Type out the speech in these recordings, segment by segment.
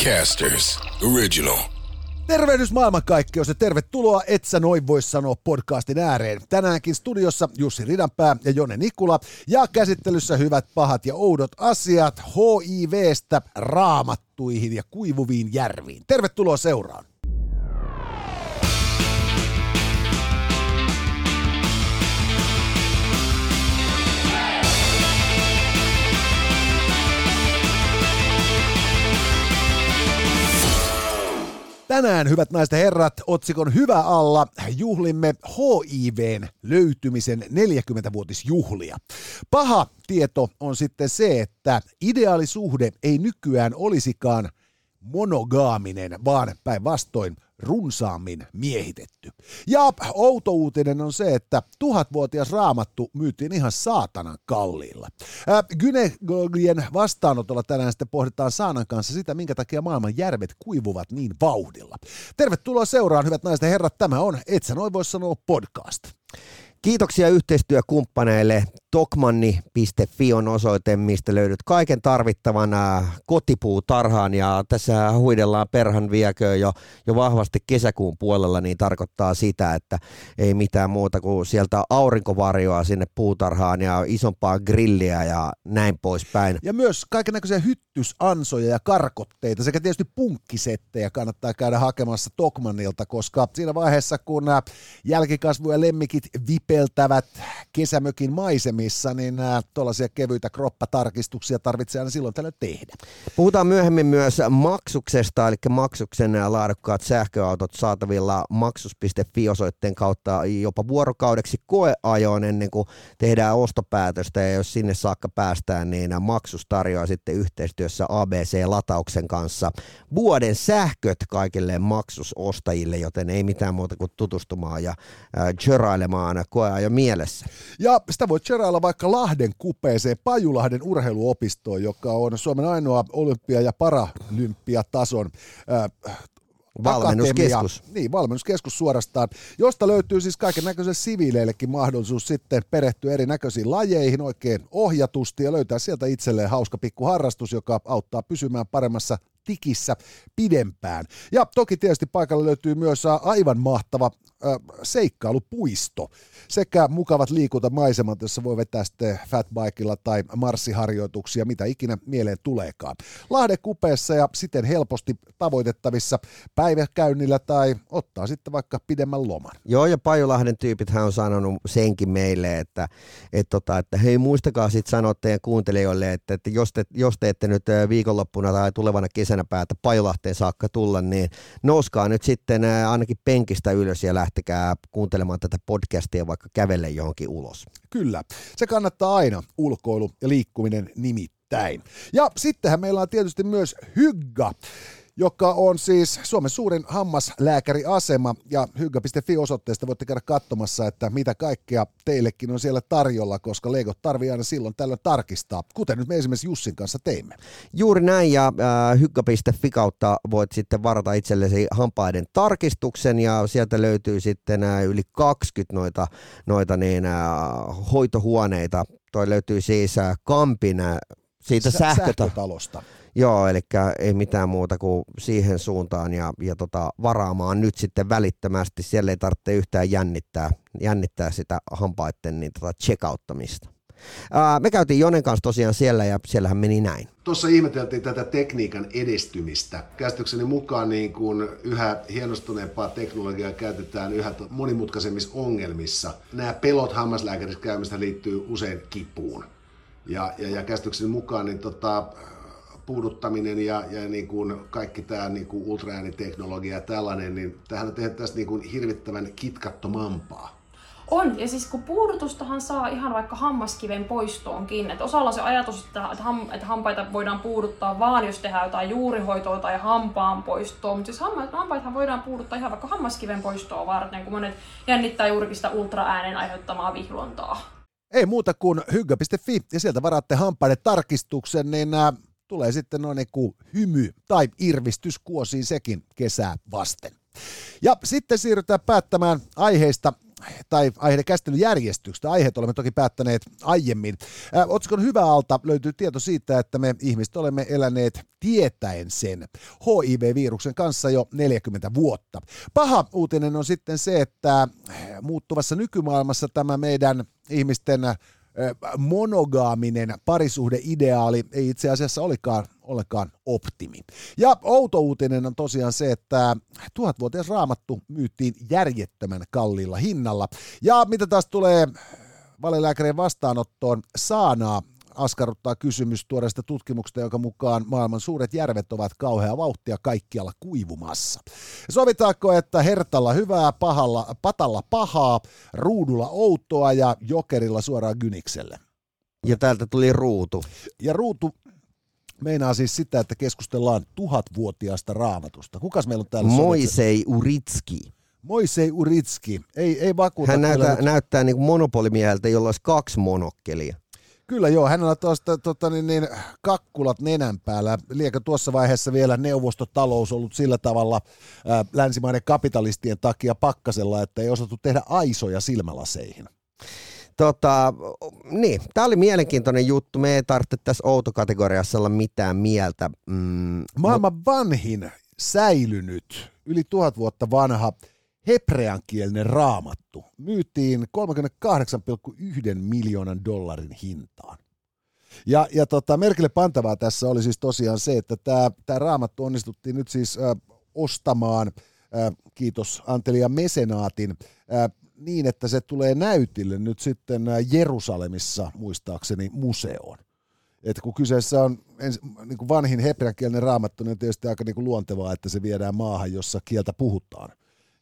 Podcasters Original. Tervehdys maailmankaikkeus ja tervetuloa Et sä noin voi sanoa podcastin ääreen. Tänäänkin studiossa Jussi Ridanpää ja Jone Nikula ja käsittelyssä hyvät, pahat ja oudot asiat HIVstä raamattuihin ja kuivuviin järviin. Tervetuloa seuraan. Tänään, hyvät naiset ja herrat, otsikon Hyvä alla juhlimme HIVn löytymisen 40-vuotisjuhlia. Paha tieto on sitten se, että ideaalisuhde ei nykyään olisikaan monogaaminen, vaan päinvastoin runsaammin miehitetty. Ja outo uutinen on se, että tuhatvuotias raamattu myytiin ihan saatanan kalliilla. Äh, Gynekologien vastaanotolla tänään sitten pohditaan Saanan kanssa sitä, minkä takia maailman järvet kuivuvat niin vauhdilla. Tervetuloa seuraan, hyvät naiset ja herrat. Tämä on Et sä noin voi sanoa podcast. Kiitoksia yhteistyökumppaneille. Tokmanni.fi on osoite, mistä löydät kaiken tarvittavan kotipuutarhaan ja tässä huidellaan perhan vieköä jo, jo vahvasti kesäkuun puolella, niin tarkoittaa sitä, että ei mitään muuta kuin sieltä aurinkovarjoa sinne puutarhaan ja isompaa grilliä ja näin poispäin. Ja myös kaiken näköisiä hyttysansoja ja karkotteita sekä tietysti punkkisettejä kannattaa käydä hakemassa Tokmannilta, koska siinä vaiheessa kun jälkikasvu ja lemmikit vipeltävät kesämökin maisemia, missä, niin tuollaisia kevyitä kroppatarkistuksia tarvitsee aina silloin tällöin tehdä. Puhutaan myöhemmin myös maksuksesta, eli maksuksen laadukkaat sähköautot saatavilla maksus.fi-osoitteen kautta jopa vuorokaudeksi koeajoon ennen kuin tehdään ostopäätöstä, ja jos sinne saakka päästään, niin maksus tarjoaa sitten yhteistyössä ABC-latauksen kanssa vuoden sähköt kaikille maksusostajille, joten ei mitään muuta kuin tutustumaan ja äh, koeajo mielessä. Ja sitä voit vierailla vaikka Lahden kupeeseen Pajulahden urheiluopistoon, joka on Suomen ainoa olympia- ja paralympiatason äh, Valmennuskeskus. Akatemia, niin, valmennuskeskus suorastaan, josta löytyy siis kaiken näköisille siviileillekin mahdollisuus sitten perehtyä erinäköisiin lajeihin oikein ohjatusti ja löytää sieltä itselleen hauska pikku harrastus, joka auttaa pysymään paremmassa tikissä pidempään. Ja toki tietysti paikalla löytyy myös aivan mahtava seikkailupuisto sekä mukavat liikuntamaisemat, jossa voi vetää sitten fatbikeilla tai marssiharjoituksia, mitä ikinä mieleen tuleekaan. Lahden kupeessa ja siten helposti tavoitettavissa päiväkäynnillä tai ottaa sitten vaikka pidemmän loman. Joo, ja Pajulahden tyypit hän on sanonut senkin meille, että, että, tota, että hei muistakaa sitten sanoa teidän kuuntelijoille, että, että jos, te, jos te ette nyt viikonloppuna tai tulevana kesänä päätä Pajulahteen saakka tulla, niin nouskaa nyt sitten ainakin penkistä ylös ja lähtekää kuuntelemaan tätä podcastia vaikka kävelle johonkin ulos. Kyllä, se kannattaa aina, ulkoilu ja liikkuminen nimittäin. Ja sittenhän meillä on tietysti myös Hygga, joka on siis Suomen suurin hammaslääkäriasema ja hygga.fi osoitteesta voitte käydä katsomassa, että mitä kaikkea teillekin on siellä tarjolla, koska Lego tarvii aina silloin tällöin tarkistaa, kuten nyt me esimerkiksi Jussin kanssa teimme. Juuri näin ja äh, hygga.fi kautta voit sitten varata itsellesi hampaiden tarkistuksen ja sieltä löytyy sitten äh, yli 20 noita, noita niin, äh, hoitohuoneita. Toi löytyy siis äh, Kampin äh, siitä Sä, sähkötalosta. Joo, eli ei mitään muuta kuin siihen suuntaan ja, ja tota, varaamaan nyt sitten välittömästi. Siellä ei tarvitse yhtään jännittää, jännittää sitä hampaiden niin tota checkouttamista. Ää, me käytiin Jonen kanssa tosiaan siellä ja siellähän meni näin. Tuossa ihmeteltiin tätä tekniikan edistymistä. Käsitykseni mukaan niin kun yhä hienostuneempaa teknologiaa käytetään yhä monimutkaisemmissa ongelmissa. Nämä pelot hammaslääkärissä käymistä liittyy usein kipuun. Ja, ja, ja käsitykseni mukaan niin tota, puuduttaminen ja, ja niin kuin kaikki tämä niin kuin ultraääniteknologia ja tällainen, niin tähän tehdään tästä niin kuin hirvittävän kitkattomampaa. On, ja siis kun puudutustahan saa ihan vaikka hammaskiven poistoonkin. Että osalla se ajatus, että, että, ham, että hampaita voidaan puuduttaa vaan, jos tehdään jotain juurihoitoa tai hampaan poistoa. Mutta siis hamma, hampaithan voidaan puuduttaa ihan vaikka hammaskiven poistoa varten, kun monet jännittää juurikin sitä ultraäänen aiheuttamaa vihlontaa. Ei muuta kuin hygga.fi ja sieltä varaatte hampaiden tarkistuksen, niin tulee sitten noin kuin hymy tai irvistys kuosiin sekin kesää vasten. Ja sitten siirrytään päättämään aiheista tai aiheiden käsittelyjärjestyksestä. Aiheet olemme toki päättäneet aiemmin. Otsikon hyvä alta löytyy tieto siitä, että me ihmiset olemme eläneet tietäen sen HIV-viruksen kanssa jo 40 vuotta. Paha uutinen on sitten se, että muuttuvassa nykymaailmassa tämä meidän ihmisten monogaaminen parisuhdeideaali ei itse asiassa olikaan ollenkaan optimi. Ja outo uutinen on tosiaan se, että tuhatvuotias raamattu myyttiin järjettömän kalliilla hinnalla. Ja mitä taas tulee valelääkärien vastaanottoon, saanaa askarruttaa kysymys tuoreesta tutkimuksesta, jonka mukaan maailman suuret järvet ovat kauhea vauhtia kaikkialla kuivumassa. Sovitaanko, että hertalla hyvää, pahalla, patalla pahaa, ruudulla outoa ja jokerilla suoraan gynikselle? Ja täältä tuli ruutu. Ja ruutu meinaa siis sitä, että keskustellaan tuhatvuotiaasta raamatusta. Kukas meillä on täällä? Moisei Uritski. Moisei Uritski. Ei, ei vakuuta. Hän näyttää, nyt. näyttää niin monopolimieheltä, jolla olisi kaksi monokkelia. Kyllä joo, hänellä tuosta tota, niin, niin, kakkulat nenän päällä. Liekö tuossa vaiheessa vielä neuvostotalous ollut sillä tavalla ää, länsimaiden kapitalistien takia pakkasella, että ei osattu tehdä aisoja silmälaseihin? Tota, niin, tämä oli mielenkiintoinen juttu. Me ei tarvitse tässä outokategoriassa olla mitään mieltä. Mm, Maailman vanhin säilynyt, yli tuhat vuotta vanha hebreankielinen raamattu myytiin 38,1 miljoonan dollarin hintaan. Ja, ja tota, merkille pantavaa tässä oli siis tosiaan se, että tämä, tämä raamattu onnistuttiin nyt siis äh, ostamaan, äh, kiitos Antelia Mesenaatin, äh, niin, että se tulee näytille nyt sitten Jerusalemissa muistaakseni museoon. Et kun kyseessä on ens, niin kuin vanhin hebreankielinen raamattu, niin on tietysti aika niin kuin luontevaa, että se viedään maahan, jossa kieltä puhutaan.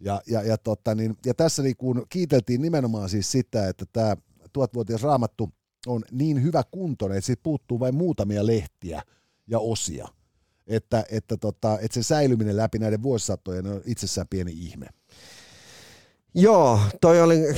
Ja, ja, ja, tota, niin, ja tässä niin kuin kiiteltiin nimenomaan siis sitä, että tämä tuhatvuotias raamattu on niin hyvä kuntoinen, että siitä puuttuu vain muutamia lehtiä ja osia. Että, että, tota, että se säilyminen läpi näiden vuosisatojen on itsessään pieni ihme. Joo, toi oli,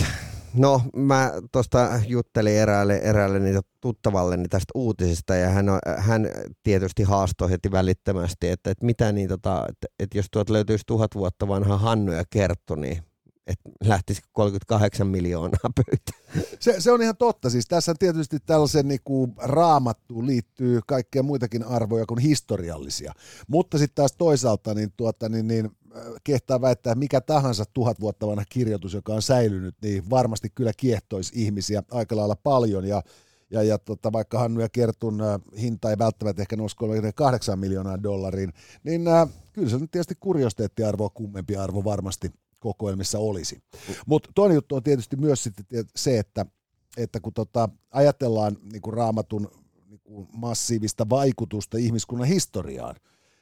no mä tuosta juttelin eräälle, eräälle niitä tuttavalleni tästä uutisista ja hän, hän tietysti haastoi heti välittömästi, että, että mitä niin tota, että, että jos tuot löytyisi tuhat vuotta vanha Hannu ja Kerttu, niin että lähtisi 38 miljoonaa pöytä. Se, se on ihan totta. Siis tässä tietysti tällaisen niin kuin raamattuun liittyy kaikkea muitakin arvoja kuin historiallisia. Mutta sitten taas toisaalta niin, tuota, niin, niin kehtaa väittää, mikä tahansa tuhat vuotta vanha kirjoitus, joka on säilynyt, niin varmasti kyllä kiehtoisi ihmisiä aika lailla paljon. Ja, ja, ja tota, vaikka Hannu ja Kertun äh, hinta ei välttämättä ehkä nousi 38 miljoonaa dollariin, niin äh, kyllä se nyt tietysti kuriositeettiarvoa kummempi arvo varmasti kokoelmissa olisi. Mutta toinen juttu on tietysti myös sitten se, että, että kun tota, ajatellaan niin kuin raamatun niin kuin massiivista vaikutusta ihmiskunnan historiaan,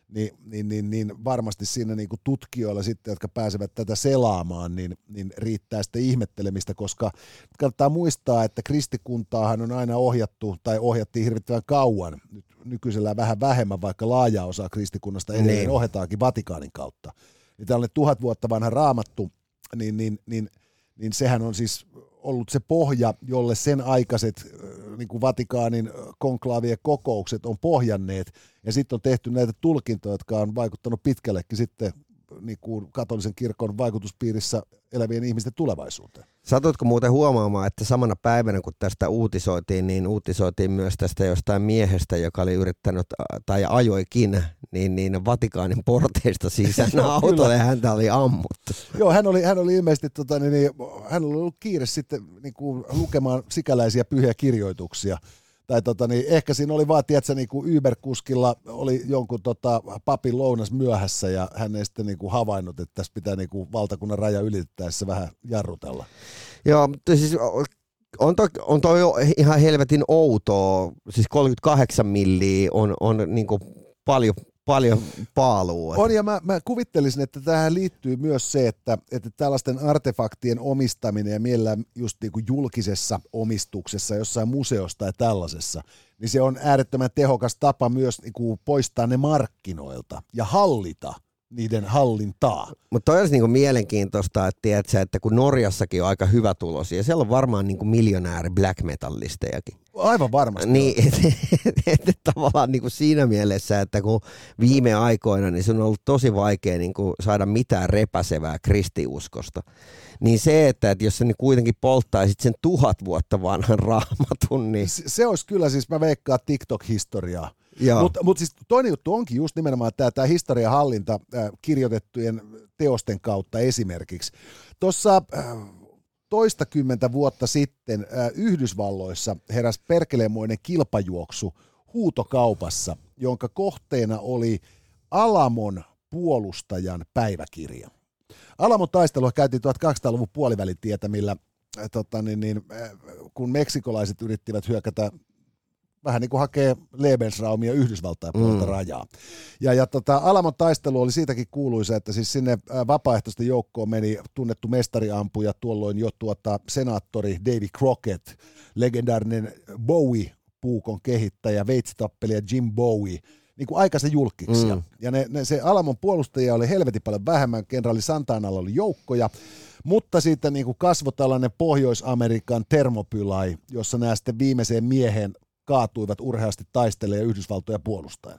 niin, niin, niin, niin varmasti siinä niin kuin tutkijoilla sitten, jotka pääsevät tätä selaamaan, niin, niin riittää sitten ihmettelemistä, koska kannattaa muistaa, että kristikuntaahan on aina ohjattu tai ohjattiin hirvittävän kauan, nyt nykyisellä vähän vähemmän, vaikka laaja osa kristikunnasta edelleen niin. ohjataankin Vatikaanin kautta. Niin tällainen tuhat vuotta vanha raamattu, niin, niin, niin, niin sehän on siis ollut se pohja, jolle sen aikaiset niin kuin Vatikaanin konklaavien kokoukset on pohjanneet, ja sitten on tehty näitä tulkintoja, jotka on vaikuttanut pitkällekin sitten niin kuin katolisen kirkon vaikutuspiirissä elävien ihmisten tulevaisuuteen. Satuitko muuten huomaamaan, että samana päivänä kun tästä uutisoitiin, niin uutisoitiin myös tästä jostain miehestä, joka oli yrittänyt tai ajoikin niin, niin Vatikaanin porteista sisään autolle ja häntä oli ammuttu. Joo, hän oli, hän oli ilmeisesti, tota, niin, niin, hän oli ollut kiire sitten niin kuin, lukemaan sikäläisiä pyhiä kirjoituksia tai tota, niin ehkä siinä oli vaan, tiedätkö, niin kuin Uber-kuskilla oli jonkun tota, papin lounas myöhässä ja hän ei sitten niin kuin havainnut, että tässä pitää niin kuin valtakunnan raja ylitettäessä vähän jarrutella. Joo, siis on toi, on toi ihan helvetin outoa, siis 38 milliä on, on niin kuin paljon, paljon paalua. On ja mä, mä kuvittelisin, että tähän liittyy myös se, että, että tällaisten artefaktien omistaminen ja mielellään just niin kuin julkisessa omistuksessa jossain museosta tai tällaisessa, niin se on äärettömän tehokas tapa myös niin kuin poistaa ne markkinoilta ja hallita niiden hallintaa. Mutta toi olisi niinku mielenkiintoista, että, tiedätkö, että kun Norjassakin on aika hyvä tulos, ja siellä on varmaan niinku miljonääri black metallistejakin. Aivan varmasti. Niin, että et, et, tavallaan niinku siinä mielessä, että kun viime aikoina niin se on ollut tosi vaikea niinku saada mitään repäsevää kristiuskosta. Niin se, että, että jos sä niin kuitenkin polttaisit sen tuhat vuotta vanhan raamatun, niin... Se, se olisi kyllä siis, mä veikkaan TikTok-historiaa. Mutta mut siis toinen juttu onkin just nimenomaan tämä, historiahallinta äh, kirjoitettujen teosten kautta esimerkiksi. Tuossa äh, toistakymmentä vuotta sitten äh, Yhdysvalloissa heräsi perkelemoinen kilpajuoksu huutokaupassa, jonka kohteena oli Alamon puolustajan päiväkirja. Alamon taistelua käytiin 1200-luvun puolivälitietä, millä äh, tota, niin, niin, kun meksikolaiset yrittivät hyökätä vähän niin kuin hakee Lebensraumia Yhdysvaltain puolelta mm. rajaa. Ja, ja tota, Alamon taistelu oli siitäkin kuuluisa, että siis sinne vapaaehtoisten joukkoon meni tunnettu mestariampuja, tuolloin jo tuota senaattori David Crockett, legendaarinen Bowie-puukon kehittäjä, veitsitappelija Jim Bowie, niin kuin aikaisen julkkiksia. Mm. Ja ne, ne, se Alamon puolustajia oli helvetin paljon vähemmän, kenraali Santanalla oli joukkoja, mutta sitten niin kuin kasvoi tällainen Pohjois-Amerikan termopylai, jossa nämä sitten viimeiseen miehen kaatuivat urheasti taistelemaan Yhdysvaltoja puolustaen.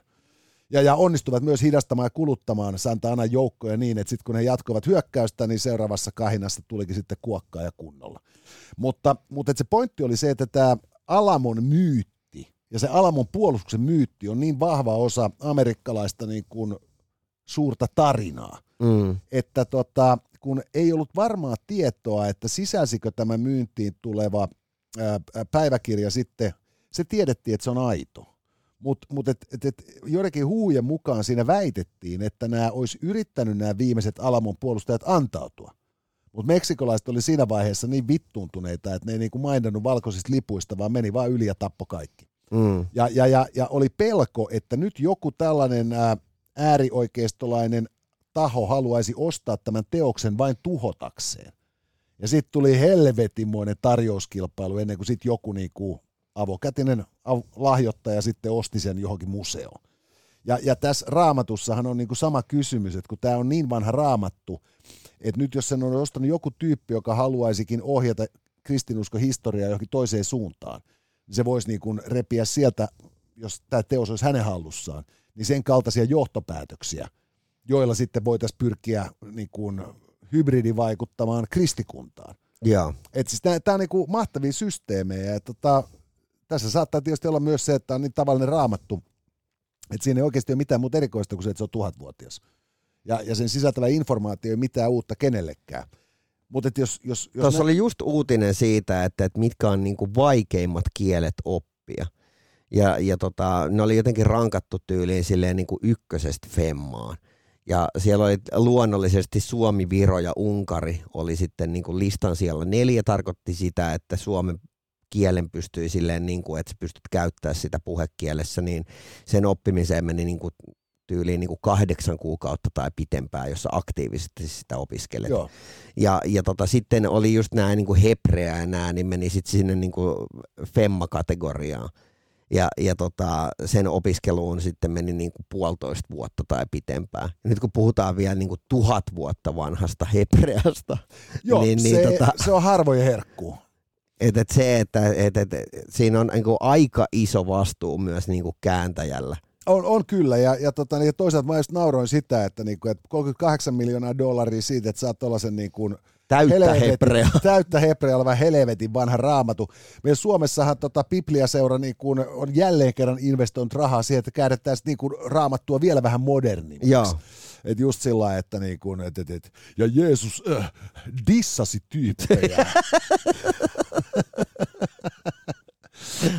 Ja, ja onnistuvat myös hidastamaan ja kuluttamaan Santa Ana joukkoja niin, että sitten kun he jatkoivat hyökkäystä, niin seuraavassa kahinassa tulikin sitten kuokkaa ja kunnolla. Mutta, mutta se pointti oli se, että tämä Alamon myytti ja se Alamon puolustuksen myytti on niin vahva osa amerikkalaista niin kuin suurta tarinaa, mm. että tota, kun ei ollut varmaa tietoa, että sisälsikö tämä myyntiin tuleva päiväkirja sitten se tiedettiin, että se on aito. Mutta mut et, et, et, joidenkin huujen mukaan siinä väitettiin, että nämä olisi yrittänyt nämä viimeiset Alamon puolustajat antautua. Mutta meksikolaiset oli siinä vaiheessa niin vittuuntuneita, että ne ei niinku maininnut valkoisista lipuista, vaan meni vaan yli ja tappo kaikki. Mm. Ja, ja, ja, ja oli pelko, että nyt joku tällainen ää, äärioikeistolainen taho haluaisi ostaa tämän teoksen vain tuhotakseen. Ja sitten tuli helvetimoinen tarjouskilpailu ennen kuin sitten joku niinku avokätinen lahjoittaja sitten osti sen johonkin museoon. Ja, ja tässä raamatussahan on niinku sama kysymys, että kun tämä on niin vanha raamattu, että nyt jos sen on ostanut joku tyyppi, joka haluaisikin ohjata kristinusko historiaa johonkin toiseen suuntaan, niin se voisi niinku repiä sieltä, jos tämä teos olisi hänen hallussaan, niin sen kaltaisia johtopäätöksiä, joilla sitten voitaisiin pyrkiä niinku hybridivaikuttamaan kristikuntaan. Joo. Et siis tämä on niinku mahtavia systeemejä. Ja tota, tässä saattaa tietysti olla myös se, että on niin tavallinen raamattu, että siinä ei oikeasti ole mitään muuta erikoista kuin se, että se on tuhatvuotias. Ja, ja sen sisältävä informaatio ei mitään uutta kenellekään. Mutta jos, jos, jos Tuossa nä- oli just uutinen siitä, että, että mitkä on niinku vaikeimmat kielet oppia. Ja, ja tota, ne oli jotenkin rankattu tyyliin silleen niinku ykkösestä femmaan. Ja siellä oli luonnollisesti Suomi, Viro ja Unkari oli sitten niin kuin listan siellä neljä, tarkoitti sitä, että Suomen kielen pystyi silleen, niin kuin, että pystyt käyttämään sitä puhekielessä, niin sen oppimiseen meni niin kuin tyyliin niin kuin kahdeksan kuukautta tai pitempään, jossa aktiivisesti sitä opiskelet. Joo. Ja, ja tota, sitten oli just nämä niin kuin hebreä ja nämä, niin meni sitten sinne niin kuin femma-kategoriaan. Ja, ja tota, sen opiskeluun sitten meni niin kuin puolitoista vuotta tai pitempään. Ja nyt kun puhutaan vielä niin kuin tuhat vuotta vanhasta hebreasta. Joo, niin, niin, se, tota... se on harvoja herkkuu. Et, et se, että et, et, siinä on niinku aika iso vastuu myös niinku kääntäjällä. On, on kyllä, ja, ja, tota, ja toisaalta mä just nauroin sitä, että, niinku, että 38 miljoonaa dollaria siitä, että saat tuollaisen niinku, täyttä hebrea. Täyttä hebrea oleva helvetin vanha raamatu. Meidän Suomessahan tota, Biblia-seura niin kun, on jälleen kerran investoinut rahaa siihen, että käädettäisiin niin kun, raamattua vielä vähän modernimmaksi. Joo. Et just sillä että niin kun, et, et, et, ja Jeesus äh, dissasi tyyppejä.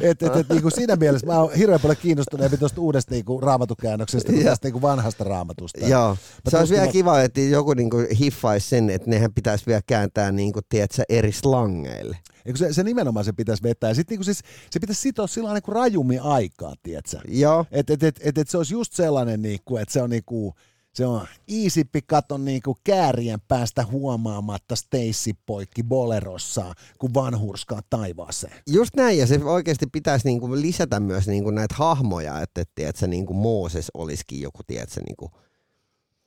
et, et, et, niin kuin siinä mielessä mä oon hirveän paljon kiinnostuneempi tuosta uudesta niin kuin raamatukäännöksestä kuin tästä niin kuin vanhasta raamatusta. Joo, se olisi vielä mä... kiva, että joku niin kuin hiffaisi sen, että nehän pitäisi vielä kääntää niin kuin, tiedätkö, eri slangeille. Eikö se, se nimenomaan se pitäisi vetää. Ja sitten niin siis, se pitäisi sitoa sillä niin kuin rajummin aikaa, tiedätkö? Joo. Että et, et, et, et se olisi just sellainen, niin kuin, että se on niin kuin, se on iisippi katon niinku käärien päästä huomaamatta Stacy poikki bolerossa, kun vanhurskaa taivaaseen. Just näin, ja se oikeasti pitäisi niinku lisätä myös niinku näitä hahmoja, että, että, että se niinku Mooses olisikin joku, tiedätkö, niinku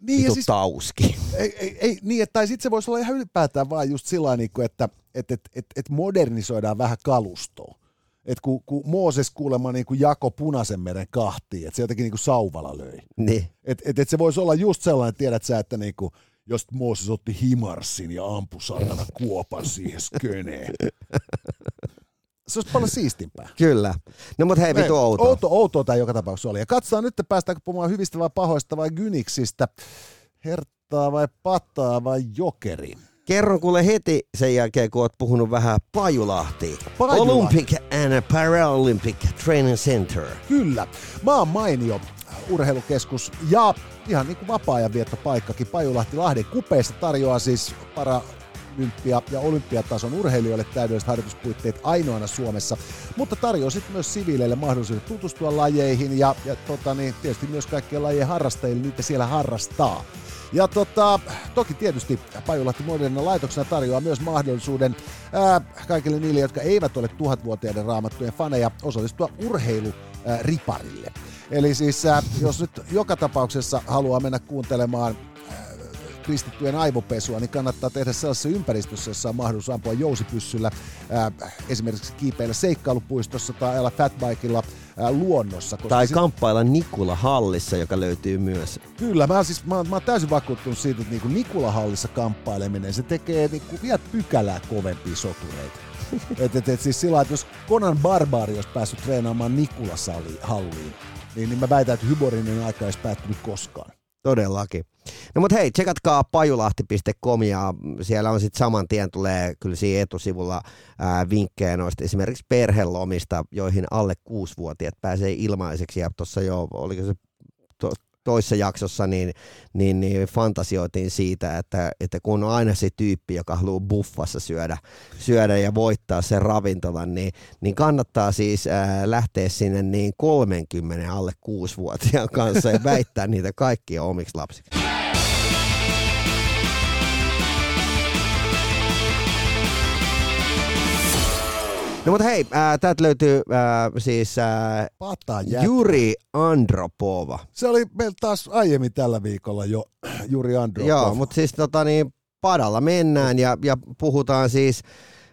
Niin, ja Vitu siis- tauski. Ei, ei, ei, niin, että, tai sitten se voisi olla ihan ylipäätään vaan just sillä lailla, niin että et, et, et, et modernisoidaan vähän kalustoa. Et kun, kun Mooses kuulemma niin kuin jako punaisen meren kahtiin, että se jotenkin niin kuin sauvalla löi. Niin. Et, et, et se voisi olla just sellainen, tiedät sä, että niin kuin, jos Mooses otti himarsin ja ampui saatana kuopan siihen sköneen. Se olisi paljon siistimpää. Kyllä. No mut hei, vitu outoa. Outo, outoa tämä joka tapauksessa oli. Ja katsotaan nyt, päästäänkö puhumaan hyvistä vai pahoista vai gyniksistä. Herttaa vai pataa vai jokeri. Kerron kuule heti sen jälkeen, kun oot puhunut vähän Pajulahti. Pajulahti. Olympic and Paralympic Training Center. Kyllä. Maan mainio urheilukeskus ja ihan niin kuin vapaa-ajan viettopaikkakin Pajulahti Lahden kupeissa tarjoaa siis para olympia- ja olympiatason urheilijoille täydelliset harjoituspuitteet ainoana Suomessa, mutta tarjoaa sitten myös siviileille mahdollisuudet tutustua lajeihin ja, ja tota, niin, tietysti myös kaikkien lajien harrastajille niitä siellä harrastaa. Ja tota, toki tietysti Pajulahti Modernina laitoksena tarjoaa myös mahdollisuuden ää, kaikille niille, jotka eivät ole tuhatvuotiaiden raamattujen faneja, osallistua urheiluriparille. Eli siis ää, jos nyt joka tapauksessa haluaa mennä kuuntelemaan kristittyjen aivopesua, niin kannattaa tehdä sellaisessa ympäristössä, jossa on mahdollisuus ampua jousipyssyllä, ää, esimerkiksi kiipeillä seikkailupuistossa tai ajalla fatbikella ää, luonnossa. Koska Tai sit- kamppailla Nikula Hallissa, joka löytyy myös. Kyllä, mä, siis, mä, mä oon täysin vakuuttunut siitä, että niinku Nikula-hallissa kamppaileminen, se tekee niinku vielä pykälää kovempia sotureita. et, et, et, siis sillä että jos Conan Barbari olisi päässyt treenaamaan Nikula-halliin, niin, niin mä väitän, että Hyborinen aika ei olisi päättynyt koskaan. Todellakin. No mut hei, tsekatkaa pajulahti.com ja siellä on sitten saman tien tulee kyllä siinä etusivulla ää, vinkkejä noista esimerkiksi perhelomista, joihin alle kuusivuotiaat pääsee ilmaiseksi ja tuossa jo, oliko se to, toissa jaksossa, niin, niin, niin fantasioitiin siitä, että, että kun on aina se tyyppi, joka haluaa buffassa syödä, syödä ja voittaa sen ravintolan, niin, niin kannattaa siis ää, lähteä sinne niin 30 alle 6-vuotiaan kanssa ja väittää niitä kaikkia omiksi lapsiksi. No mutta hei, ää, täältä löytyy ää, siis jät. Juri Andropova. Se oli meillä taas aiemmin tällä viikolla jo Juri Andropov. Joo, mutta siis tota niin, padalla mennään ja, ja puhutaan siis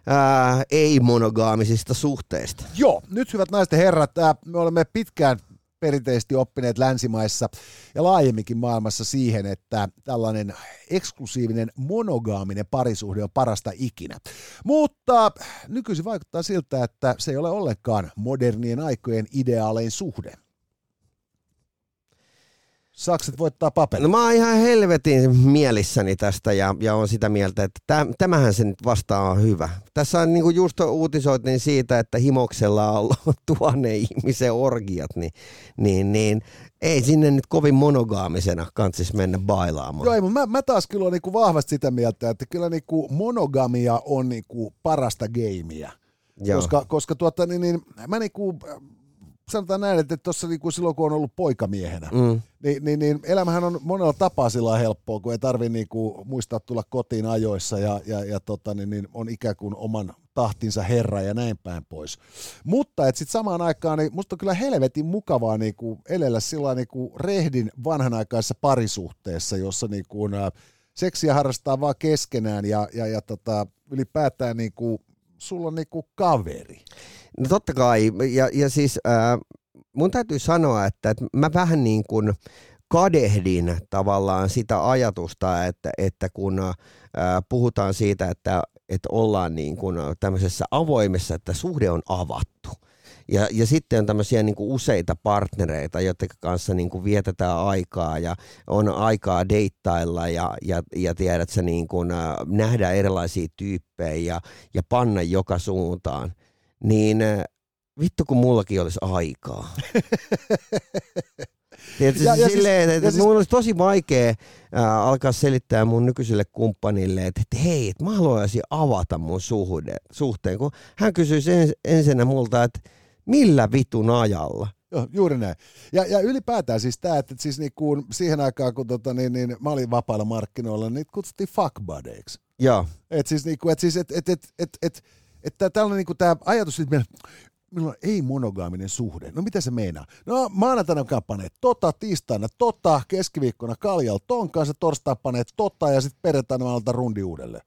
ää, ei-monogaamisista suhteista. Joo, nyt hyvät naiset ja herrat, ää, me olemme pitkään perinteisesti oppineet länsimaissa ja laajemminkin maailmassa siihen, että tällainen eksklusiivinen monogaaminen parisuhde on parasta ikinä. Mutta nykyisin vaikuttaa siltä, että se ei ole ollenkaan modernien aikojen ideaalein suhde. Sakset voittaa paperin. No mä oon ihan helvetin mielissäni tästä ja, ja on sitä mieltä, että täm, tämähän se nyt vasta on hyvä. Tässä on niin kuin just uutisoitiin siitä, että himoksella on tuhannen ihmisen orgiat, niin, niin, niin ei sinne nyt kovin monogaamisena kantsis mennä bailaamaan. Joo, ei, mutta mä, mä taas kyllä olen niinku vahvasti sitä mieltä, että kyllä niinku monogamia on niinku parasta gameia. Joo. Koska, koska tuota, niin, niin, mä niinku, sanotaan näin, että tuossa niinku silloin kun on ollut poikamiehenä, Mm. niin, niin, niin elämähän on monella tapaa sillä helppoa, kun ei tarvi niinku muistaa tulla kotiin ajoissa ja, ja, ja tota, niin, niin on ikään kuin oman tahtinsa herra ja näin päin pois. Mutta et sit samaan aikaan, niin musta on kyllä helvetin mukavaa niinku elellä sillä niinku rehdin vanhanaikaisessa parisuhteessa, jossa niinku, ä, seksiä harrastaa vaan keskenään ja, ja, ja tota, ylipäätään niinku, sulla on niinku kaveri. No totta kai, ja, ja siis ää, mun täytyy sanoa, että, että mä vähän niin kuin kadehdin tavallaan sitä ajatusta, että, että kun ää, puhutaan siitä, että, että ollaan niin kuin tämmöisessä avoimessa, että suhde on avattu. Ja, ja sitten on tämmöisiä niin kuin useita partnereita, joiden kanssa niin kuin vietetään aikaa ja on aikaa deittailla ja, ja, ja tiedät sä niin kuin, äh, nähdään erilaisia tyyppejä ja, ja panna joka suuntaan. Niin äh, vittu kun mullakin olisi aikaa. Tiedätkö, Ja- ja, ja silleen, siis- että ja siis, siis- mun olisi tosi vaikea äh, alkaa selittää mun nykyiselle kumppanille, että, että hei, että mä haluaisin avata mun suhde, suhteen, kun hän kysyisi ens, ensinnä multa, että millä vitun ajalla? Joo, juuri näin. Ja, ja ylipäätään siis tämä, että siis niinku siihen aikaan, kun tota, niin, niin, mä olin vapailla markkinoilla, niin niitä kutsuttiin fuckbudeiksi. Joo, Et siis, niinku, et siis, et, et, et, et, et, että tällainen niinku, tämä ajatus, että meillä minulla on ei-monogaaminen suhde. No mitä se meinaa? No maanantaina paneet tota, tiistaina tota, keskiviikkona kaljal ton kanssa, torstai paneet tota ja sitten perjantaina mä aloitan rundi uudelleen.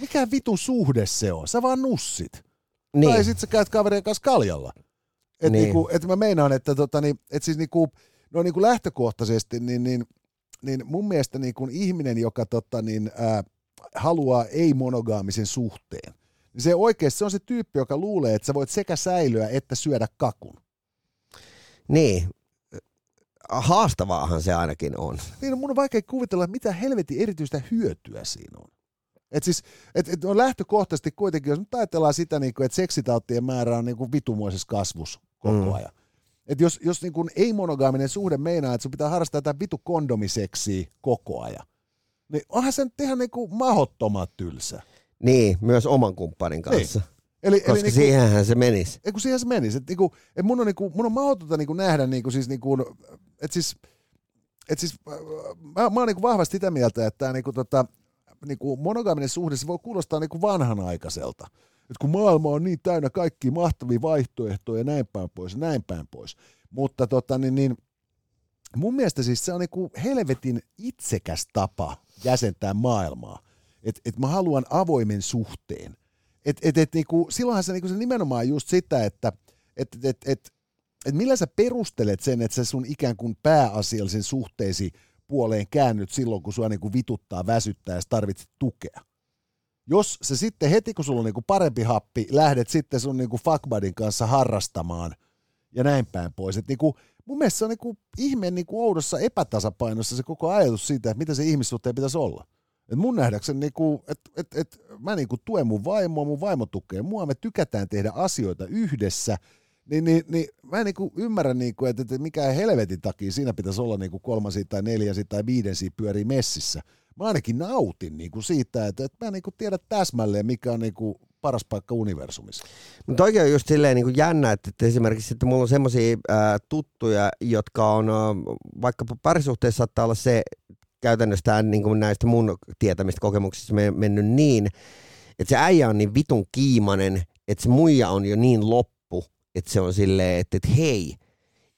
Mikä vitun suhde se on? Sä vaan nussit. Niin. Tai sit sä käyt kaverien kanssa kaljalla. Et Niin. niinku, et mä meinaan, että tota, niin, et siis niinku, no niinku lähtökohtaisesti, niin, niin, niin mun mielestä niinku ihminen, joka tota, niin, ää, haluaa ei-monogaamisen suhteen, niin se oikeasti se on se tyyppi, joka luulee, että sä voit sekä säilyä että syödä kakun. Niin. Haastavaahan se ainakin on. Niin on mun on vaikea kuvitella, mitä helvetin erityistä hyötyä siinä on. Et siis, et, et on lähtökohtaisesti kuitenkin, jos nyt ajatellaan sitä, niin kuin, että seksitautien määrä on niin kuin vitumuisessa kasvussa koko Mm. ajan. Et jos, jos niin kuin ei-monogaaminen suhde meinaa, että sun pitää harrastaa jotain vitu kondomiseksiä koko ajan, niin onhan se nyt ihan niin kuin mahottomat tylsä. Niin, myös oman kumppanin kanssa. Eli, Koska eli niin kuin, siihenhän se menisi. ei kun siihen se menisi. Et niinku, et mun on, niinku, mun on mahdotonta niinku nähdä, niinku, siis, niinku, että siis, et siis, äh, mä, mä oon niinku vahvasti sitä mieltä, että niinku, tota, niinku monogaaminen suhde, se voi kuulostaa niinku vanhanaikaiselta. Et kun maailma on niin täynnä kaikkia mahtavia vaihtoehtoja ja näin päin pois ja näin päin pois. Mutta tota, niin, niin, mun mielestä siis se on niinku helvetin itsekäs tapa jäsentää maailmaa. Että et mä haluan avoimen suhteen. Et, et, et, niinku, silloinhan se, niinku, se nimenomaan just sitä, että et, et, et, et millä sä perustelet sen, että sä sun ikään kuin pääasiallisen suhteesi puoleen käännyt silloin, kun sua niinku vituttaa, väsyttää ja tarvitset tukea. Jos sä sitten heti, kun sulla on niinku parempi happi, lähdet sitten sun niinku fuckbudin kanssa harrastamaan ja näin päin pois. Et niinku, mun mielestä se on niinku ihmeen niinku oudossa epätasapainossa se koko ajatus siitä, että mitä se ihmissuhteen pitäisi olla. Et mun nähdäkseni, niinku, että et, et, mä niinku tuen mun vaimoa, mun vaimo tukee mua, me tykätään tehdä asioita yhdessä, niin, niin, niin mä en niinku ymmärrä, niinku, että, että mikä helvetin takia siinä pitäisi olla niinku kolmansia tai neljänsiä tai viidensiä pyörii messissä. Mä ainakin nautin niinku siitä, että, että mä en niinku tiedä täsmälleen, mikä on niinku paras paikka universumissa. Mutta oikein on just silleen niin kuin jännä, että, että esimerkiksi että mulla on semmoisia tuttuja, jotka on, vaikkapa parisuhteessa saattaa olla se käytännössä niin kuin näistä mun tietämistä kokemuksista me- mennyt niin, että se äijä on niin vitun kiimanen, että se muija on jo niin loppu, että se on silleen, että, että hei,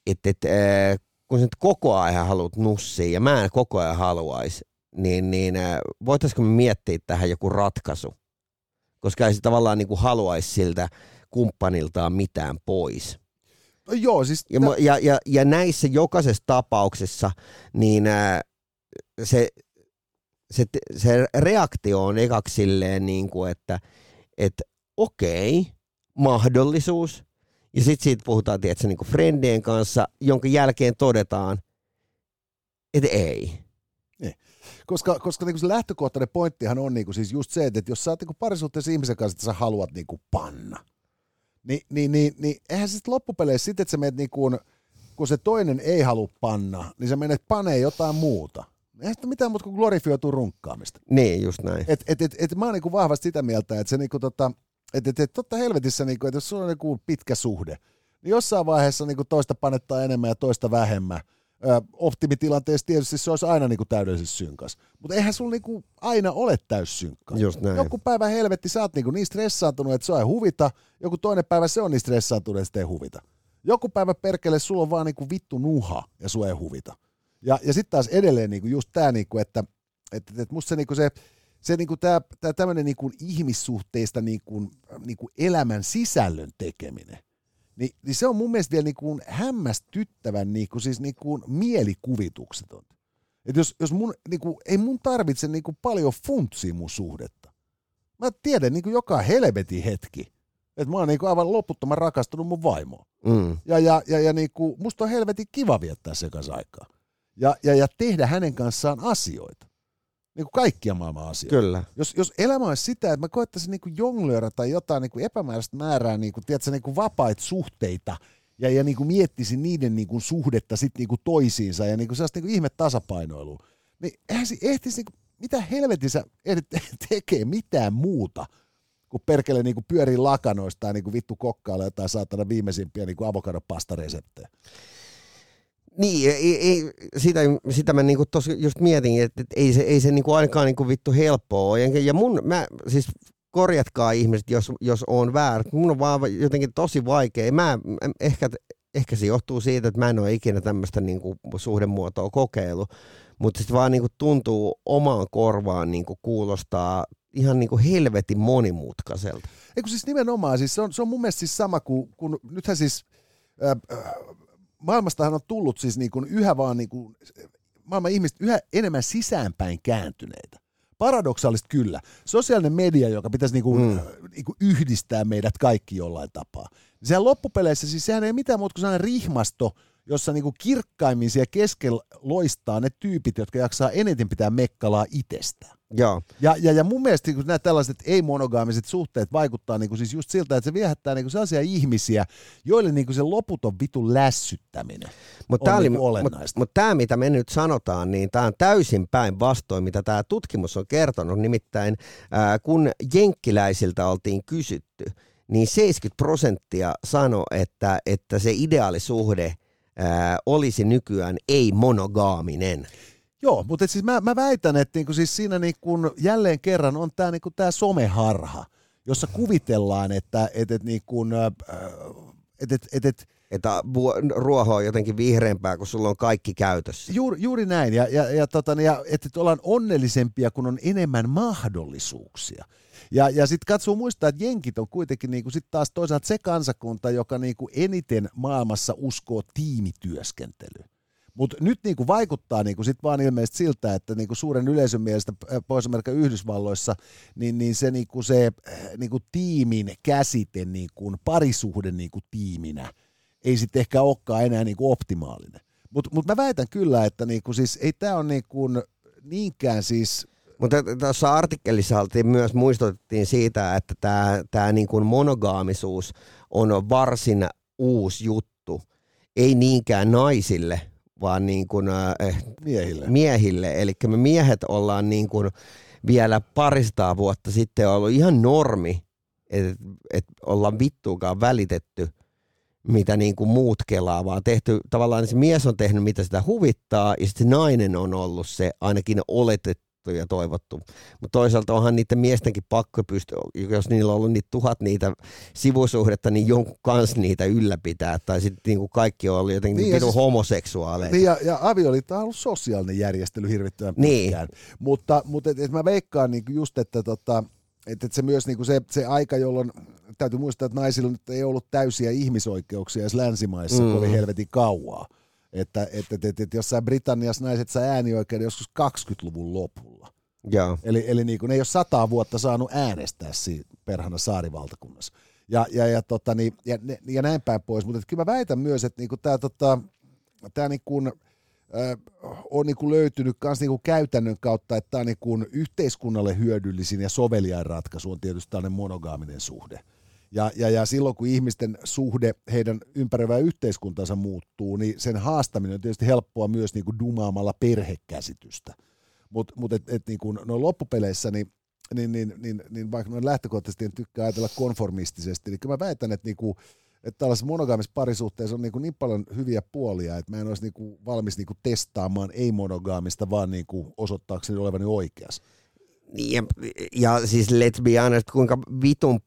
että, että ää, kun sä nyt koko ajan haluat nussia ja mä en koko ajan haluaisi, niin, niin ää, voitaisiko me miettiä tähän joku ratkaisu? Koska ei se tavallaan niin kuin haluaisi siltä kumppaniltaan mitään pois. No joo, siis Ja, ja, ja, ja näissä jokaisessa tapauksessa niin ää, se, se, se reaktio on ekaksi silleen, niin kuin, että et, okei, mahdollisuus. Ja sitten siitä puhutaan tietysti, niin kuin friendien kanssa, jonka jälkeen todetaan, että ei. koska, koska niinku se lähtökohtainen pointtihan on niinku siis just se, että et jos sä oot niinku parisuhteessa ihmisen kanssa, että sä haluat niinku panna, niin, niin, niin, niin eihän se sitten loppupeleissä sitten, että sä menet niinku, kun se toinen ei halua panna, niin sä menet panee jotain muuta. Eihän sitä mitään muuta kuin glorifioituu runkkaamista. Niin, just näin. Et, et, et, et mä oon niinku vahvasti sitä mieltä, että se niinku tota, et, et, et, totta helvetissä, niinku, että jos sulla on niinku pitkä suhde, niin jossain vaiheessa niinku toista panettaa enemmän ja toista vähemmän. Ö, optimitilanteessa tietysti se olisi aina niinku täydellisessä synkas. Mutta eihän sulla niinku aina ole täyssynkka. Just näin. Joku päivä helvetti, sä oot niinku niin stressaantunut, että se ei huvita. Joku toinen päivä se on niin stressaantunut, että se ei huvita. Joku päivä perkele, sulla on vaan niinku vittu nuha ja sua ei huvita. Ja, ja sitten taas edelleen niinku just tämä, niinku, että et, et musta se, niinku se, se niinku tää, tää tämmöinen niinku ihmissuhteista niinku, niinku elämän sisällön tekeminen, niin, niin se on mun mielestä vielä niinku hämmästyttävän niinku, siis niinku mielikuvitukseton. Et jos, jos mun, niinku, ei mun tarvitse niinku paljon funtsia mun suhdetta. Mä tiedän niinku joka helvetin hetki, että mä oon niinku aivan loputtoman rakastunut mun vaimoon. Mm. Ja, ja, ja, ja niinku, musta on helvetin kiva viettää sen kanssa aikaa. Ja, ja, ja tehdä hänen kanssaan asioita. Niinku kaikkia maailman asioita. Kyllä. Jos, jos elämä olisi sitä, että mä koettaisin niinku jonglöörä tai jotain niinku epämääräistä määrää niinku, tiedätkö, niinku vapaita suhteita ja, ja niinku miettisin niiden niinku suhdetta sit niinku toisiinsa ja niinku sellaista niinku ihme tasapainoilua, niin eihän se ehtisi, niinku, mitä helvetin sä ehdit tekee mitään muuta kun perkele niinku pyörii lakanoista tai niinku vittu kokkailla jotain saatana viimeisimpiä niinku avokadopastareseptejä. Niin, ei, ei, sitä, sitä mä niinku tos just mietin, että, että ei se, ei se niinku ainakaan niinku vittu helppoa ole. Ja, ja mun, mä, siis korjatkaa ihmiset, jos, jos on väärä. Mun on vaan jotenkin tosi vaikea. Mä, ehkä, ehkä se johtuu siitä, että mä en ole ikinä tämmöistä niin kuin suhdemuotoa kokeillut, mutta sitten vaan niin kuin tuntuu omaan korvaan niin kuin kuulostaa ihan niin kuin helvetin monimutkaiselta. Eikö siis nimenomaan, siis se on, se on mun mielestä siis sama kuin, kun nythän siis äh, maailmastahan on tullut siis niin kuin yhä vaan niin kuin, maailman ihmiset yhä enemmän sisäänpäin kääntyneitä. Paradoksaalista kyllä. Sosiaalinen media, joka pitäisi niinku, mm. niinku yhdistää meidät kaikki jollain tapaa. Sehän loppupeleissä, siis sehän ei mitään muuta kuin sellainen rihmasto, jossa niinku kirkkaimmin siellä keskellä loistaa ne tyypit, jotka jaksaa eniten pitää mekkalaa itsestään. Joo. Ja, ja, ja mun mielestä niin nämä tällaiset ei-monogaamiset suhteet vaikuttaa niin kuin siis just siltä, että se viehättää niin kuin sellaisia ihmisiä, joille niin kuin se loputon vitun lässyttäminen mut on oli, niin olennaista. Mutta mut tämä, mitä me nyt sanotaan, niin tämä on täysin päinvastoin, mitä tämä tutkimus on kertonut. Nimittäin ää, kun jenkkiläisiltä oltiin kysytty, niin 70 prosenttia sanoi, että, että se ideaalisuhde ää, olisi nykyään ei-monogaaminen. Joo, mutta siis mä, mä väitän, että niinku siis siinä niinku jälleen kerran on tämä niinku tää someharha, jossa kuvitellaan, että et, et niinku, et, et, et, et, että ruoho on jotenkin vihreämpää, kun sulla on kaikki käytössä. Juuri, juuri näin, ja, ja, ja, tota, ja että et ollaan onnellisempia, kun on enemmän mahdollisuuksia. Ja, ja sitten katsoo muistaa, että jenkit on kuitenkin niinku sit taas toisaalta se kansakunta, joka niinku eniten maailmassa uskoo tiimityöskentelyyn. Mutta nyt niinku vaikuttaa niinku sit vaan ilmeisesti siltä, että niinku suuren yleisön mielestä pohjois Yhdysvalloissa, niin, niin se, niinku se niinku tiimin käsite niinku parisuhde niinku tiiminä ei sitten ehkä olekaan enää niinku optimaalinen. Mutta mut mä väitän kyllä, että niinku siis ei tämä ole niinku niinkään siis mutta tuossa artikkelissa oltiin myös muistutettiin siitä, että tämä tää niin kuin monogaamisuus on varsin uusi juttu. Ei niinkään naisille, vaan niin kuin, äh, miehille. miehille. Eli me miehet ollaan niin kuin vielä parista vuotta sitten ollut ihan normi, että et ollaan vittuukaan välitetty mitä niin kuin muut kelaa, vaan tehty, tavallaan se mies on tehnyt mitä sitä huvittaa, ja sitten nainen on ollut se ainakin oletettu ja toivottu. Mutta toisaalta onhan niiden miestenkin pakko pystyä, jos niillä on ollut niitä tuhat niitä sivusuhdetta, niin jonkun kanssa niitä ylläpitää. Tai sitten niin kaikki on ollut jotenkin niin, siis, homoseksuaaleita. Niin ja, ja avioliitto on ollut sosiaalinen järjestely hirvittävän niin. pitkään. Mutta, mutta et, et mä veikkaan niin just, että tota, että et se myös niin se, se aika, jolloin täytyy muistaa, että naisilla nyt ei ollut täysiä ihmisoikeuksia edes länsimaissa mm. kovin helvetin kauaa. Että, että, että, että, että jossain Britanniassa naiset sai äänioikeuden joskus 20-luvun lopulla. Joo. Eli, eli niin kuin, ne ei ole sataa vuotta saanut äänestää siinä perhana saarivaltakunnassa. Ja, ja, ja, tota, niin, ja, ja näin päin pois. Mutta kyllä mä väitän myös, että niinku tämä tota, tää niinku, äh, on niinku löytynyt myös niinku käytännön kautta, että tämä niinku yhteiskunnalle hyödyllisin ja soveliain ratkaisu on tietysti tällainen monogaaminen suhde. Ja, ja, ja silloin kun ihmisten suhde heidän ympäröivään yhteiskuntansa muuttuu, niin sen haastaminen on tietysti helppoa myös niin kuin dumaamalla perhekäsitystä. Mutta mut et, et niin kuin no loppupeleissä, niin, niin, niin, niin, niin vaikka noin lähtökohtaisesti en tykkää ajatella konformistisesti, niin kyllä mä väitän, että niin kuin, että tällaisessa monogaamisessa parisuhteessa on niin, kuin niin paljon hyviä puolia, että mä en olisi niin kuin valmis niin kuin testaamaan ei-monogaamista, vaan niin kuin osoittaakseni olevani oikeassa. Ja, ja siis let's be honest, kuinka vitun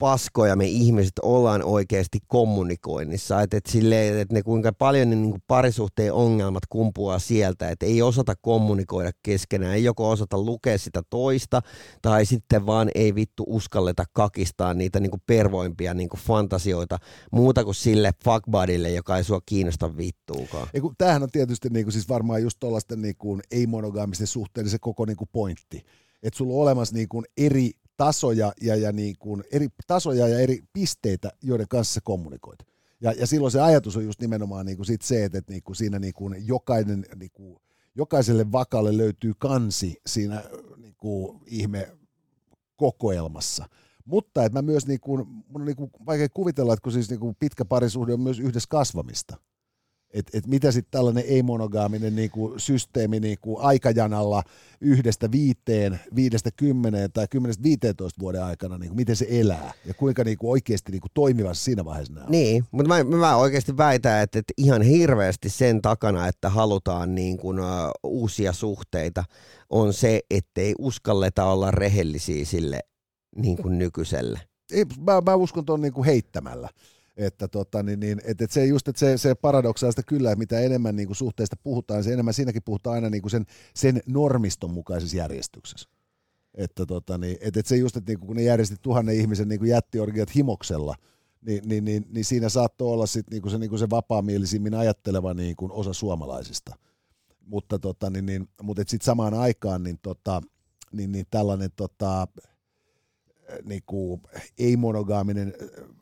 paskoja me ihmiset ollaan oikeasti kommunikoinnissa. Että et silleen, että ne kuinka paljon ne niin kuin parisuhteen ongelmat kumpuaa sieltä, että ei osata kommunikoida keskenään, ei joko osata lukea sitä toista, tai sitten vaan ei vittu uskalleta kakistaa niitä niin kuin pervoimpia niin kuin fantasioita muuta kuin sille fuckbudille, joka ei sua kiinnosta vittuukaan. Ei, kun, tämähän on tietysti niin kuin, siis varmaan just tuollaisten niin kuin, ei-monogaamisten se koko niin kuin pointti. Että sulla on olemassa niin kuin eri tasoja ja, ja niin kuin eri tasoja ja eri pisteitä, joiden kanssa sä kommunikoit. Ja, ja silloin se ajatus on just nimenomaan niin kuin sit se, että, että niin kuin siinä niin kuin jokainen, niin kuin, jokaiselle vakalle löytyy kansi siinä niin kuin ihme kokoelmassa. Mutta että mä myös, niin kuin, mun on niin kuin vaikea kuvitella, että kun siis niin kuin pitkä parisuhde on myös yhdessä kasvamista – että et mitä sitten tällainen ei-monogaaminen niinku systeemi niinku aikajanalla yhdestä viiteen, viidestä kymmeneen tai kymmenestä viiteentoista vuoden aikana, niinku, miten se elää ja kuinka niinku oikeasti niinku toimivassa siinä vaiheessa nämä Niin, mutta mä, mä oikeasti väitän, että, että ihan hirveästi sen takana, että halutaan niinku, uh, uusia suhteita, on se, ettei uskalleta olla rehellisiä sille niin kuin nykyiselle? Ei, mä, mä uskon tuon niin kuin heittämällä. Että tota, niin, niin, et, et se just, että se, se paradoksaalista kyllä, että mitä enemmän niin kuin suhteesta puhutaan, se enemmän siinäkin puhutaan aina niin kuin sen, sen normiston mukaisessa järjestyksessä. Että tota, niin, et, et se just, että niin kun ne järjesti tuhannen ihmisen niin kuin jättiorgiat himoksella, niin, niin, niin, niin siinä saattoi olla sit niin kuin se, niin kuin se vapaamielisimmin ajatteleva niin kuin osa suomalaisista. Mutta, tota, niin, niin, mutta sitten samaan aikaan niin, tota, niin, niin tällainen tota, niin kuin, ei-monogaaminen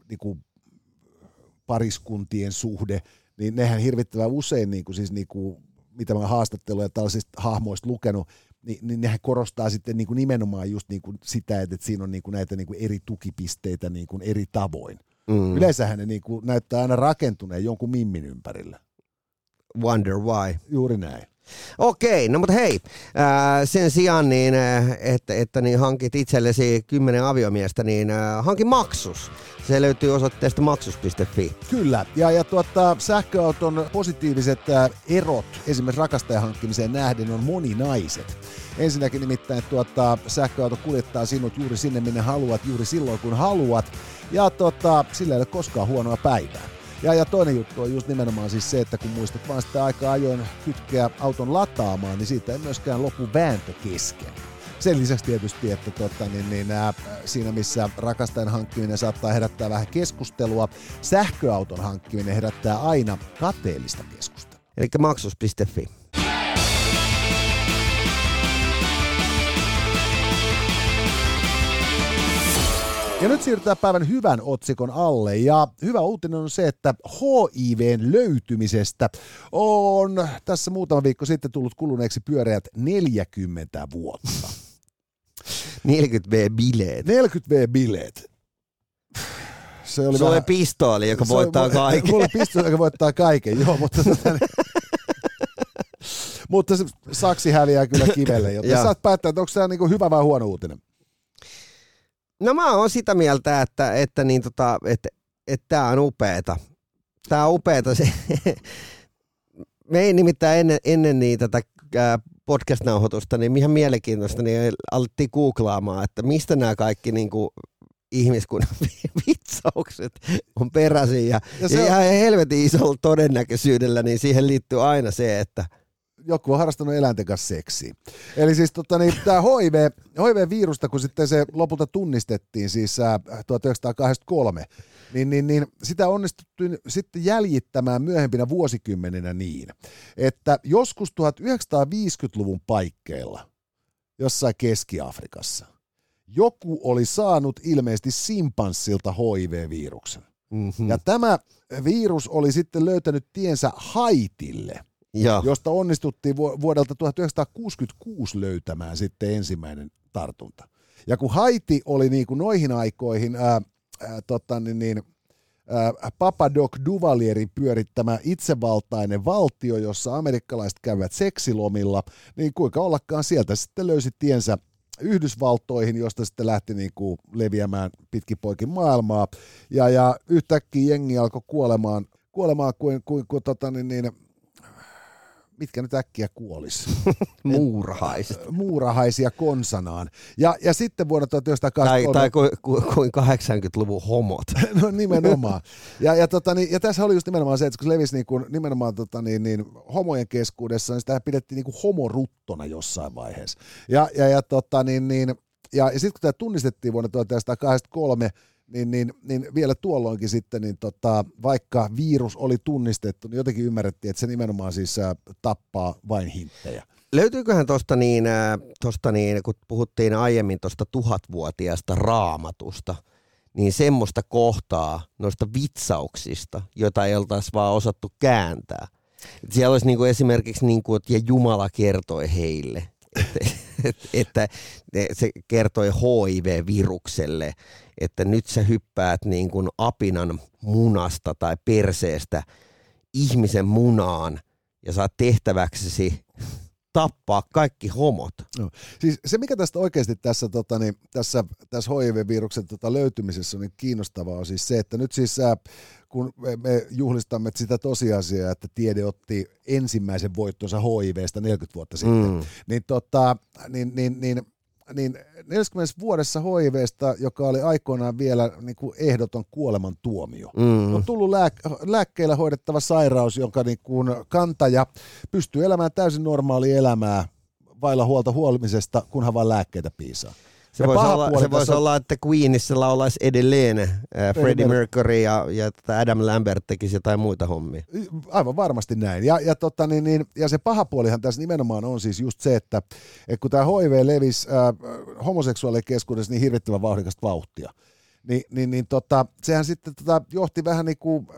niin kuin pariskuntien suhde, niin nehän hirvittävän usein, niin kuin, siis, niin kuin, mitä mä haastatteluja tällaisista hahmoista lukenut, niin, niin nehän korostaa sitten niin kuin nimenomaan just niin kuin sitä, että, että siinä on niin kuin näitä niin kuin eri tukipisteitä niin kuin eri tavoin. Mm. Yleensähän ne niin kuin näyttää aina rakentuneen jonkun mimmin ympärillä. Wonder why. Juuri näin. Okei, no mutta hei, ää, sen sijaan, niin, että, että niin hankit itsellesi kymmenen aviomiestä, niin ää, hankin maksus. Se löytyy osoitteesta maksus.fi. Kyllä, ja, ja tuota, sähköauton positiiviset ää, erot esimerkiksi rakastajan hankkimiseen nähden on moninaiset. Ensinnäkin nimittäin tuota, sähköauto kuljettaa sinut juuri sinne, minne haluat, juuri silloin kun haluat, ja tuota, sillä ei ole koskaan huonoa päivää. Ja, ja toinen juttu on just nimenomaan siis se, että kun muistat vaan sitä aika ajoin kytkeä auton lataamaan, niin siitä ei myöskään lopu vääntö kesken. Sen lisäksi tietysti, että tota, niin, niin, ää, siinä missä rakastajan hankkiminen saattaa herättää vähän keskustelua, sähköauton hankkiminen herättää aina kateellista keskustelua. Eli maksus.fi. Ja nyt siirrytään päivän hyvän otsikon alle. Ja hyvä uutinen on se, että HIVn löytymisestä on tässä muutama viikko sitten tullut kuluneeksi pyöreät 40 vuotta. 40V-bileet. 40V-bileet. Se oli, se vähän... pistooli, joka se voittaa kaiken. Mulla pistooli, joka voittaa kaiken, joo, mutta... Tota, niin- mutta se saksi häviää kyllä kivelle, joten saat päättää, että onko tämä niinku hyvä vai huono uutinen. No mä oon sitä mieltä, että, että, niin tota, että, että tämä on upeeta. Tämä on upeeta. Se, me ei nimittäin ennen, ennen niitä tätä podcast-nauhoitusta, niin ihan mielenkiintoista, niin alettiin googlaamaan, että mistä nämä kaikki niin kuin, ihmiskunnan vitsaukset on peräisin. Ja, ja, se ja on... ihan helvetin isolla todennäköisyydellä, niin siihen liittyy aina se, että joku on harrastanut eläinten kanssa seksiä. Eli siis tota, niin, tämä HIV, HIV-virusta, kun sitten se lopulta tunnistettiin siis ää, 1983, niin, niin, niin sitä onnistuttiin sitten jäljittämään myöhempinä vuosikymmeninä niin, että joskus 1950-luvun paikkeilla jossain Keski-Afrikassa joku oli saanut ilmeisesti simpanssilta HIV-viruksen. Mm-hmm. Ja tämä virus oli sitten löytänyt tiensä Haitille – ja. josta onnistuttiin vuodelta 1966 löytämään sitten ensimmäinen tartunta. Ja kun Haiti oli niin kuin noihin aikoihin ää, ää, tota, niin, niin, ää, Papadoc Duvalierin pyörittämä itsevaltainen valtio, jossa amerikkalaiset käyvät seksilomilla, niin kuinka ollakaan sieltä sitten löysi tiensä Yhdysvaltoihin, josta sitten lähti niin kuin leviämään pitkin poikin maailmaa. Ja, ja yhtäkkiä jengi alkoi kuolemaan, kuolemaan kuin, kuin, kuin tota, niin, niin, mitkä nyt äkkiä kuolis? Muurahaiset. Muurahaisia konsanaan. Ja, ja sitten vuonna 1983... Tai, tai kuin ku, ku 80-luvun homot. no nimenomaan. Ja, ja, tota, niin, ja tässä oli just nimenomaan se, että kun se levisi niin kuin, nimenomaan tota, niin, niin, homojen keskuudessa, niin sitä pidettiin niin kuin homoruttona jossain vaiheessa. Ja, ja, ja, tota, niin, niin, ja, ja sitten kun tämä tunnistettiin vuonna 1983, niin, niin, niin vielä tuolloinkin sitten, niin tota, vaikka virus oli tunnistettu, niin jotenkin ymmärrettiin, että se nimenomaan siis ä, tappaa vain hinttejä. Löytyyköhän tuosta niin, äh, niin, kun puhuttiin aiemmin tuosta tuhatvuotiaasta raamatusta, niin semmoista kohtaa noista vitsauksista, jota ei oltaisi vaan osattu kääntää. Siellä olisi niin kuin esimerkiksi, niin kuin, että ja Jumala kertoi heille, että, se kertoi HIV-virukselle, että nyt sä hyppäät niin kuin apinan munasta tai perseestä ihmisen munaan ja saat tehtäväksesi tappaa kaikki homot. No. Siis se, mikä tästä oikeasti tässä, tota, niin, tässä, tässä HIV-viruksen tota, löytymisessä on niin kiinnostavaa, on siis se, että nyt siis äh, kun me, me juhlistamme sitä tosiasiaa, että tiede otti ensimmäisen voittonsa HIVstä 40 vuotta sitten, mm. niin, tota, niin, niin, niin niin 40 vuodessa HIVstä, joka oli aikoinaan vielä niin kuin ehdoton kuolemantuomio, Mm. on tullut lääk- lääkkeillä hoidettava sairaus, jonka niin kuin kantaja pystyy elämään täysin normaalia elämää vailla huolta huolimisesta, kunhan vain lääkkeitä piisaa. Se voisi, olla, se voisi olla, että Queenissa laulaisi edelleen äh, Freddie Mer- Mercury ja, ja Adam Lambert tekisi jotain muita hommia. Aivan varmasti näin. Ja, ja, tota, niin, niin, ja se paha puolihan tässä nimenomaan on siis just se, että, että kun tämä HIV levisi äh, homoseksuaalien keskuudessa niin hirvittävän vauhdikasta vauhtia, niin, niin, niin tota, sehän sitten tota, johti vähän niin kuin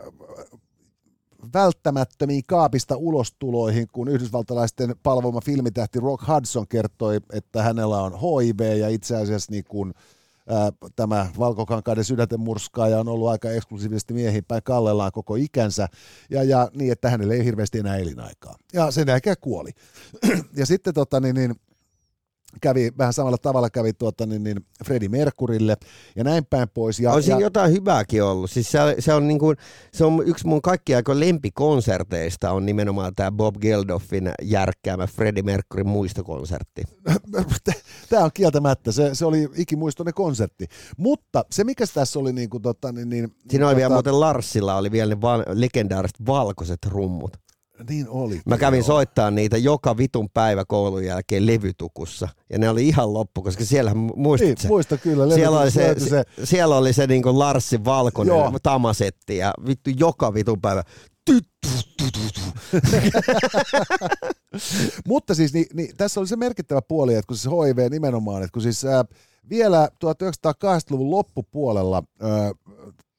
välttämättömiin kaapista ulostuloihin, kun yhdysvaltalaisten palvoma filmitähti Rock Hudson kertoi, että hänellä on HIV ja itse asiassa niin kuin, ää, tämä valkokankaiden sydänten murskaaja on ollut aika eksklusiivisesti miehiin päin kallellaan koko ikänsä ja, ja niin, että hänellä ei hirveästi enää elinaikaa. Ja sen jälkeen kuoli. ja sitten tota, niin, niin, kävi vähän samalla tavalla kävi tuota, niin, niin Freddie Mercurylle ja näin päin pois. Ja, on siinä ja, jotain hyvääkin ollut. Siis se, se, on niin kuin, se on yksi mun kaikkien aikojen lempikonserteista on nimenomaan tämä Bob Geldofin järkkäämä Freddie Mercuryn muistokonsertti. Tämä on kieltämättä, se, se oli ikimuistoinen konsertti. Mutta se, mikä tässä oli niin kuin, tota, niin, niin, Siinä oli tota, vielä muuten Larsilla oli vielä ne van, legendaariset valkoiset rummut. Niin oli. Mä kävin joo. soittaa niitä joka vitun päivä koulun jälkeen levytukussa. Ja ne oli ihan loppu, koska siellä muistat Niin, se? muista kyllä. Siellä oli se, se, siellä oli se niinku Larssin valkoinen Joo. tamasetti ja vittu joka vitun päivä. Mutta siis niin, niin, tässä oli se merkittävä puoli, että kun siis HIV nimenomaan, että kun siis ää, vielä 1980-luvun loppupuolella ää,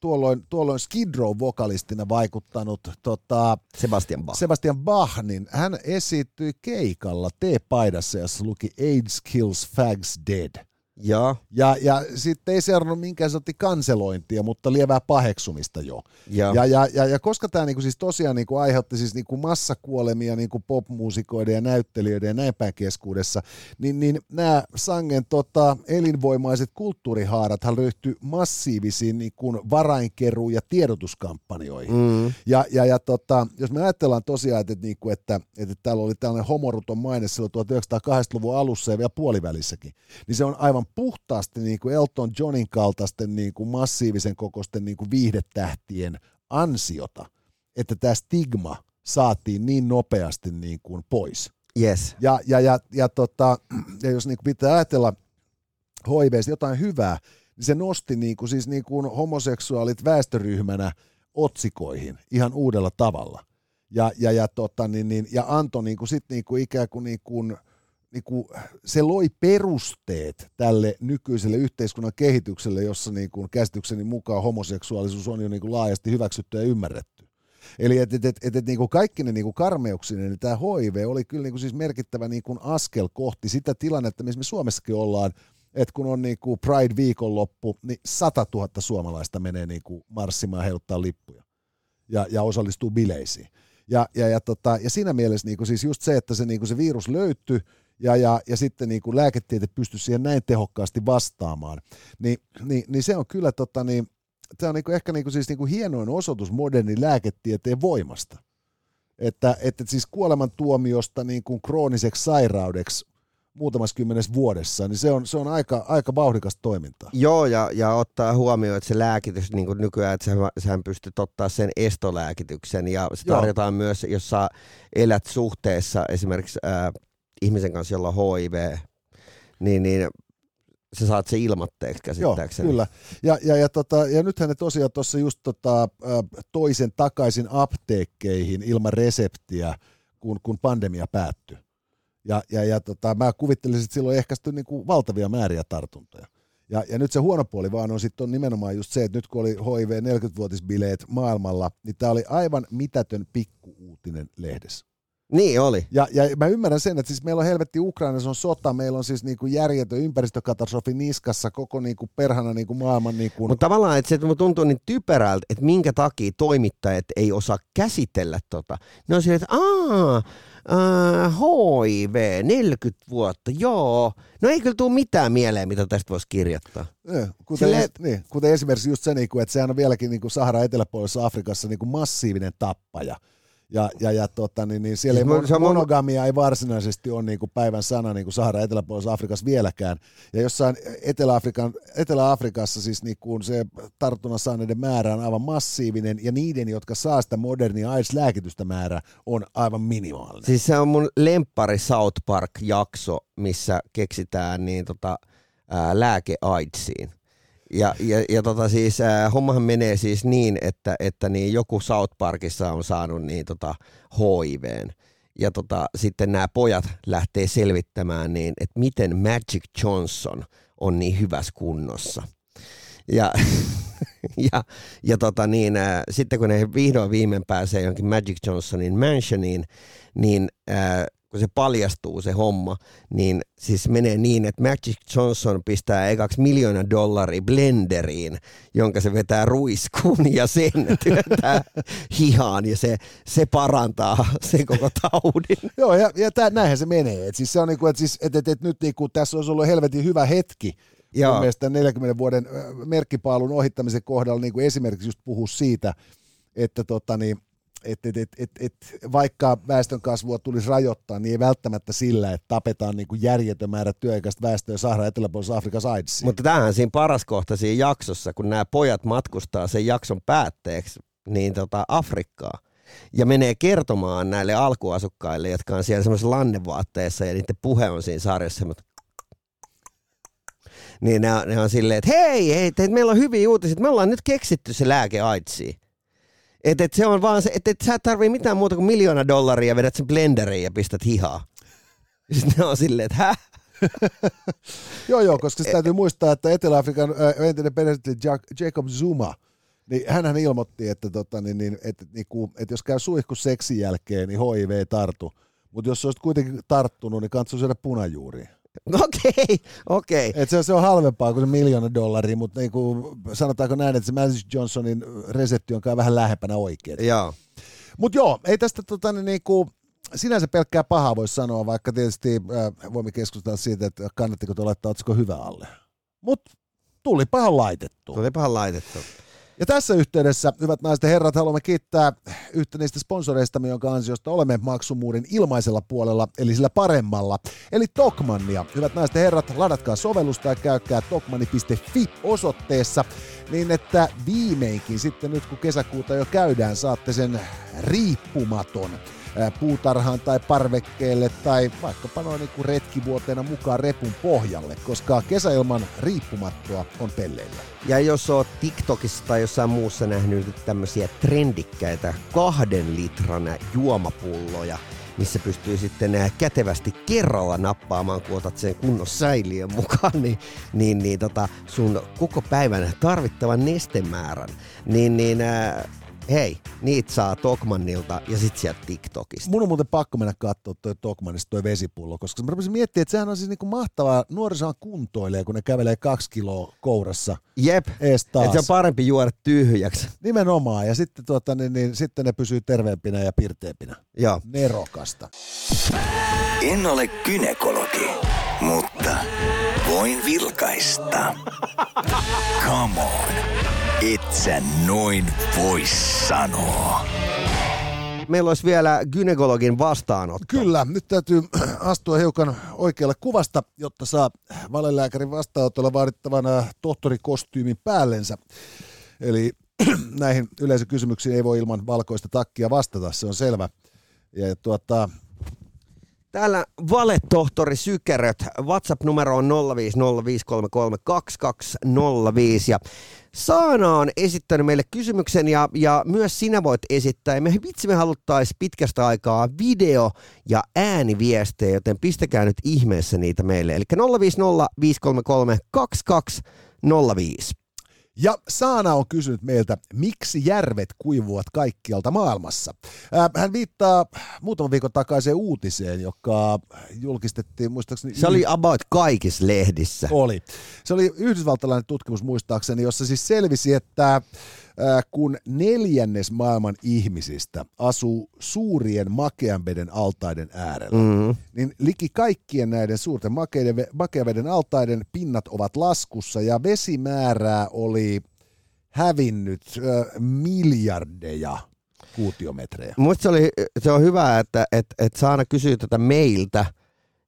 tuolloin, tuolloin Skid Row-vokalistina vaikuttanut tota, Sebastian Bach. Sebastian Bach, niin hän esiintyi keikalla T-paidassa, jossa luki AIDS kills fags dead. Joo, Ja, ja sitten ei seurannut minkään sortin kanselointia, mutta lievää paheksumista jo. joo. Ja, ja, ja, ja koska tämä niinku siis tosiaan niinku aiheutti siis niinku massakuolemia niinku popmuusikoiden ja näyttelijöiden ja näin päin keskuudessa, niin, niin nämä sangen tota, elinvoimaiset kulttuurihaarathan ryhtyi massiivisiin niinku varainkeruu- ja tiedotuskampanjoihin. Mm. Ja, ja, ja tota, jos me ajatellaan tosiaan, että, että, niinku, että, että täällä oli tällainen homoruton maine silloin 1980-luvun alussa ja vielä puolivälissäkin, niin se on aivan puhtaasti niin kuin Elton Johnin kaltaisten niin kuin massiivisen kokoisten niin kuin viihdetähtien ansiota, että tämä stigma saatiin niin nopeasti niin kuin pois. Yes. Ja, ja, ja, ja, tota, ja jos niin kuin pitää ajatella HIVstä jotain hyvää, niin se nosti niin kuin, siis niin kuin homoseksuaalit väestöryhmänä otsikoihin ihan uudella tavalla. Ja, ja, ja, tota, niin, niin, ja antoi niin kuin, sit niin kuin ikään kuin, niin kuin, niin kuin, se loi perusteet tälle nykyiselle yhteiskunnan kehitykselle, jossa niin kuin käsitykseni mukaan homoseksuaalisuus on jo niin kuin laajasti hyväksytty ja ymmärretty. Eli et, et, et, et, et, niin kuin kaikki ne niin kuin karmeuksinen, niin tämä HIV oli kyllä niin kuin siis merkittävä niin kuin askel kohti sitä tilannetta, missä me Suomessakin ollaan, että kun on niin kuin Pride viikonloppu, niin 100 000 suomalaista menee niin kuin marssimaan heiluttaa lippuja ja, ja osallistuu bileisiin. Ja, ja, ja, tota, ja siinä mielessä niin kuin siis just se, että se, niin kuin se virus löytyi ja, ja, ja sitten niin kuin lääketiede pystyi siihen näin tehokkaasti vastaamaan, niin, niin, niin se on kyllä tota, niin, tämä on niin kuin ehkä niin kuin siis niin kuin hienoin osoitus modernin lääketieteen voimasta. Että, että siis kuolemantuomiosta niin kuin krooniseksi sairaudeksi muutamassa kymmenes vuodessa, niin se on, se on aika, aika vauhdikasta toimintaa. Joo, ja, ja ottaa huomioon, että se lääkitys niin kuin nykyään, että sä, sähän pystyt ottaa sen estolääkityksen, ja se Joo. tarjotaan myös, jos sä elät suhteessa esimerkiksi ää, ihmisen kanssa, jolla on HIV, niin, niin sä saat se ilmatteeksi Joo, käsittääkseni. kyllä. Ja, ja, ja, tota, ja nythän ne tosiaan tuossa just tota, toisen takaisin apteekkeihin ilman reseptiä, kun, kun pandemia päättyi. Ja, ja, ja tota, mä kuvittelisin, että silloin ehkäisty niin kuin valtavia määriä tartuntoja. Ja, ja nyt se huono puoli vaan on sitten nimenomaan just se, että nyt kun oli HIV 40-vuotisbileet maailmalla, niin tämä oli aivan mitätön pikkuuutinen lehdessä. Niin oli. Ja, ja mä ymmärrän sen, että siis meillä on helvetti Ukrainassa on sota, meillä on siis niinku järjetön ympäristökatastrofi niskassa, koko niinku perhana niinku maailman niinku... Mutta tavallaan, että se että tuntuu niin typerältä, että minkä takia toimittajat ei osaa käsitellä tota. Ne on silleen, että aah, äh, HIV, 40 vuotta, joo. No ei kyllä tule mitään mieleen, mitä tästä voisi kirjoittaa. Kuten, Silleen, es, niin, kuten esimerkiksi just se, niinku, että sehän on vieläkin niinku Sahara eteläpuolisessa Afrikassa niinku massiivinen tappaja. Ja, ja, ja tota, niin, niin siellä Siis ei, mun- se on mun- monogamia ei varsinaisesti ole niin kuin päivän sana niin kuin Sahara eteläpuolisessa Afrikassa vieläkään. Ja jossain Etelä-Afrikan, Etelä-Afrikassa siis niin kuin se tartunnan saaneiden määrä on aivan massiivinen ja niiden, jotka saa sitä modernia AIDS-lääkitystä määrä on aivan minimaalinen. Siis se on mun lemppari South Park-jakso, missä keksitään niin tota, ää, lääke AIDSiin. Ja, ja, ja tota siis, ää, hommahan menee siis niin, että, että niin joku South Parkissa on saanut niin tota HIVn. Ja tota, sitten nämä pojat lähtee selvittämään niin, että miten Magic Johnson on niin hyvässä kunnossa. Ja, ja, ja tota niin, ää, sitten kun ne vihdoin viimein pääsee johonkin Magic Johnsonin mansioniin, niin ää, kun se paljastuu se homma, niin siis menee niin, että Magic Johnson pistää ekaksi miljoona dollaria blenderiin, jonka se vetää ruiskuun ja sen työntää hihaan ja se, se parantaa sen koko taudin. Joo, ja, ja tää, näinhän se menee. Et siis se on niinku, että siis, et, et, et nyt niinku, tässä olisi ollut helvetin hyvä hetki Joo. mun mielestä 40 vuoden merkkipaalun ohittamisen kohdalla niin kuin esimerkiksi just puhua siitä, että tota, niin, et, et, et, et, et, vaikka väestön kasvua tulisi rajoittaa, niin ei välttämättä sillä, että tapetaan niin kuin järjetön määrä työikäistä väestöä Sahara eteläpuolisessa Afrikassa AIDSiin. Mutta tämähän siinä paras kohta siinä jaksossa, kun nämä pojat matkustaa sen jakson päätteeksi niin tota Afrikkaa ja menee kertomaan näille alkuasukkaille, jotka on siellä semmoisessa lannevaatteessa ja niiden puhe on siinä sarjassa semmoinen niin ne on, ne on silleen, että hei, hei, te, meillä on hyviä uutisia, me ollaan nyt keksitty se lääke AIDSiin. Että et se on vaan se, että et sä et tarvii mitään muuta kuin miljoona dollaria vedät sen blenderiin ja pistät hihaa. Sitten ne on silleen, että häh? Joo, joo, koska se täytyy muistaa, että Etelä-Afrikan ö, entinen presidentti Jac- Jacob Zuma, niin hänhän ilmoitti, että, tota, niin, niin, että, niinku, että jos käy suihku seksin jälkeen, niin HIV ei tartu. Mutta jos olisit kuitenkin tarttunut, niin kannattaa syödä punajuuria. Okei, okei. Et se, se on halvempaa kuin se miljoona dollaria, mutta niinku, sanotaanko näin, että se Magic Johnsonin resepti on kai vähän lähempänä oikein. Joo. Mutta joo, ei tästä tota, niin niinku, sinänsä pelkkää pahaa voi sanoa, vaikka tietysti äh, voimme keskustella siitä, että kannattiko tuo laittaa otsikko hyvä alle. Mutta tuli pahan laitettu. Tulipahan laitettu. Ja tässä yhteydessä, hyvät naiset ja herrat, haluamme kiittää yhtä niistä sponsoreistamme, jonka ansiosta olemme maksumuurin ilmaisella puolella, eli sillä paremmalla, eli Tokmannia. Hyvät naiset ja herrat, ladatkaa sovellusta ja käykää tokmani.fi osoitteessa, niin että viimeinkin sitten nyt kun kesäkuuta jo käydään, saatte sen riippumaton puutarhaan tai parvekkeelle tai vaikkapa noin niin retkivuoteena mukaan repun pohjalle, koska kesäilman riippumattoa on pelleillä. Ja jos oot TikTokissa tai jossain muussa nähnyt tämmöisiä trendikkäitä kahden litran juomapulloja, missä pystyy sitten kätevästi kerralla nappaamaan, kun otat sen kunnon säiliön mukaan, niin, niin, niin tota, sun koko päivän tarvittavan nestemäärän, niin, niin äh, hei, niitä saa Tokmannilta ja sit sieltä TikTokista. Mun on muuten pakko mennä katsoa toi Tokmanista toi vesipullo, koska mä rupesin miettimään, että sehän on siis niinku mahtavaa, nuorisohan kuntoilee, kun ne kävelee kaksi kiloa kourassa Jep, että se on parempi juoda tyhjäksi. Nimenomaan, ja sitten, tuota, niin, niin, sitten ne pysyy terveempinä ja pirteempinä. Joo. Nerokasta. En ole kynekologi, mutta voin vilkaista. Come on, et sä noin voi sanoa. Meillä olisi vielä gynekologin vastaanotto. Kyllä, nyt täytyy astua hiukan oikealle kuvasta, jotta saa valelääkärin vastaanotolla vaadittavan äh, tohtorikostyymin päällensä. Eli näihin yleisökysymyksiin ei voi ilman valkoista takkia vastata, se on selvä. Ja tuota, Täällä valetohtori Sykeröt, WhatsApp-numero on 0505332205 ja Saana on esittänyt meille kysymyksen ja, ja myös sinä voit esittää. Me vitsi me haluttaisiin pitkästä aikaa video- ja ääniviestejä, joten pistäkää nyt ihmeessä niitä meille. Eli 0505332205. Ja Saana on kysynyt meiltä, miksi järvet kuivuvat kaikkialta maailmassa. Ää, Hän viittaa muutaman viikon takaiseen uutiseen, joka julkistettiin muistaakseni... Se oli about kaikissa lehdissä. Oli. Se oli yhdysvaltalainen tutkimus muistaakseni, jossa siis selvisi, että kun neljännes maailman ihmisistä asuu suurien makean veden altaiden äärellä, Mm. niin liki kaikkien näiden suurten makeiden, makean veden altaiden pinnat ovat laskussa ja vesimäärää oli hävinnyt ö, miljardeja kuutiometrejä. Musta se, oli, se on hyvä, että et, et Saana kysyy tätä meiltä,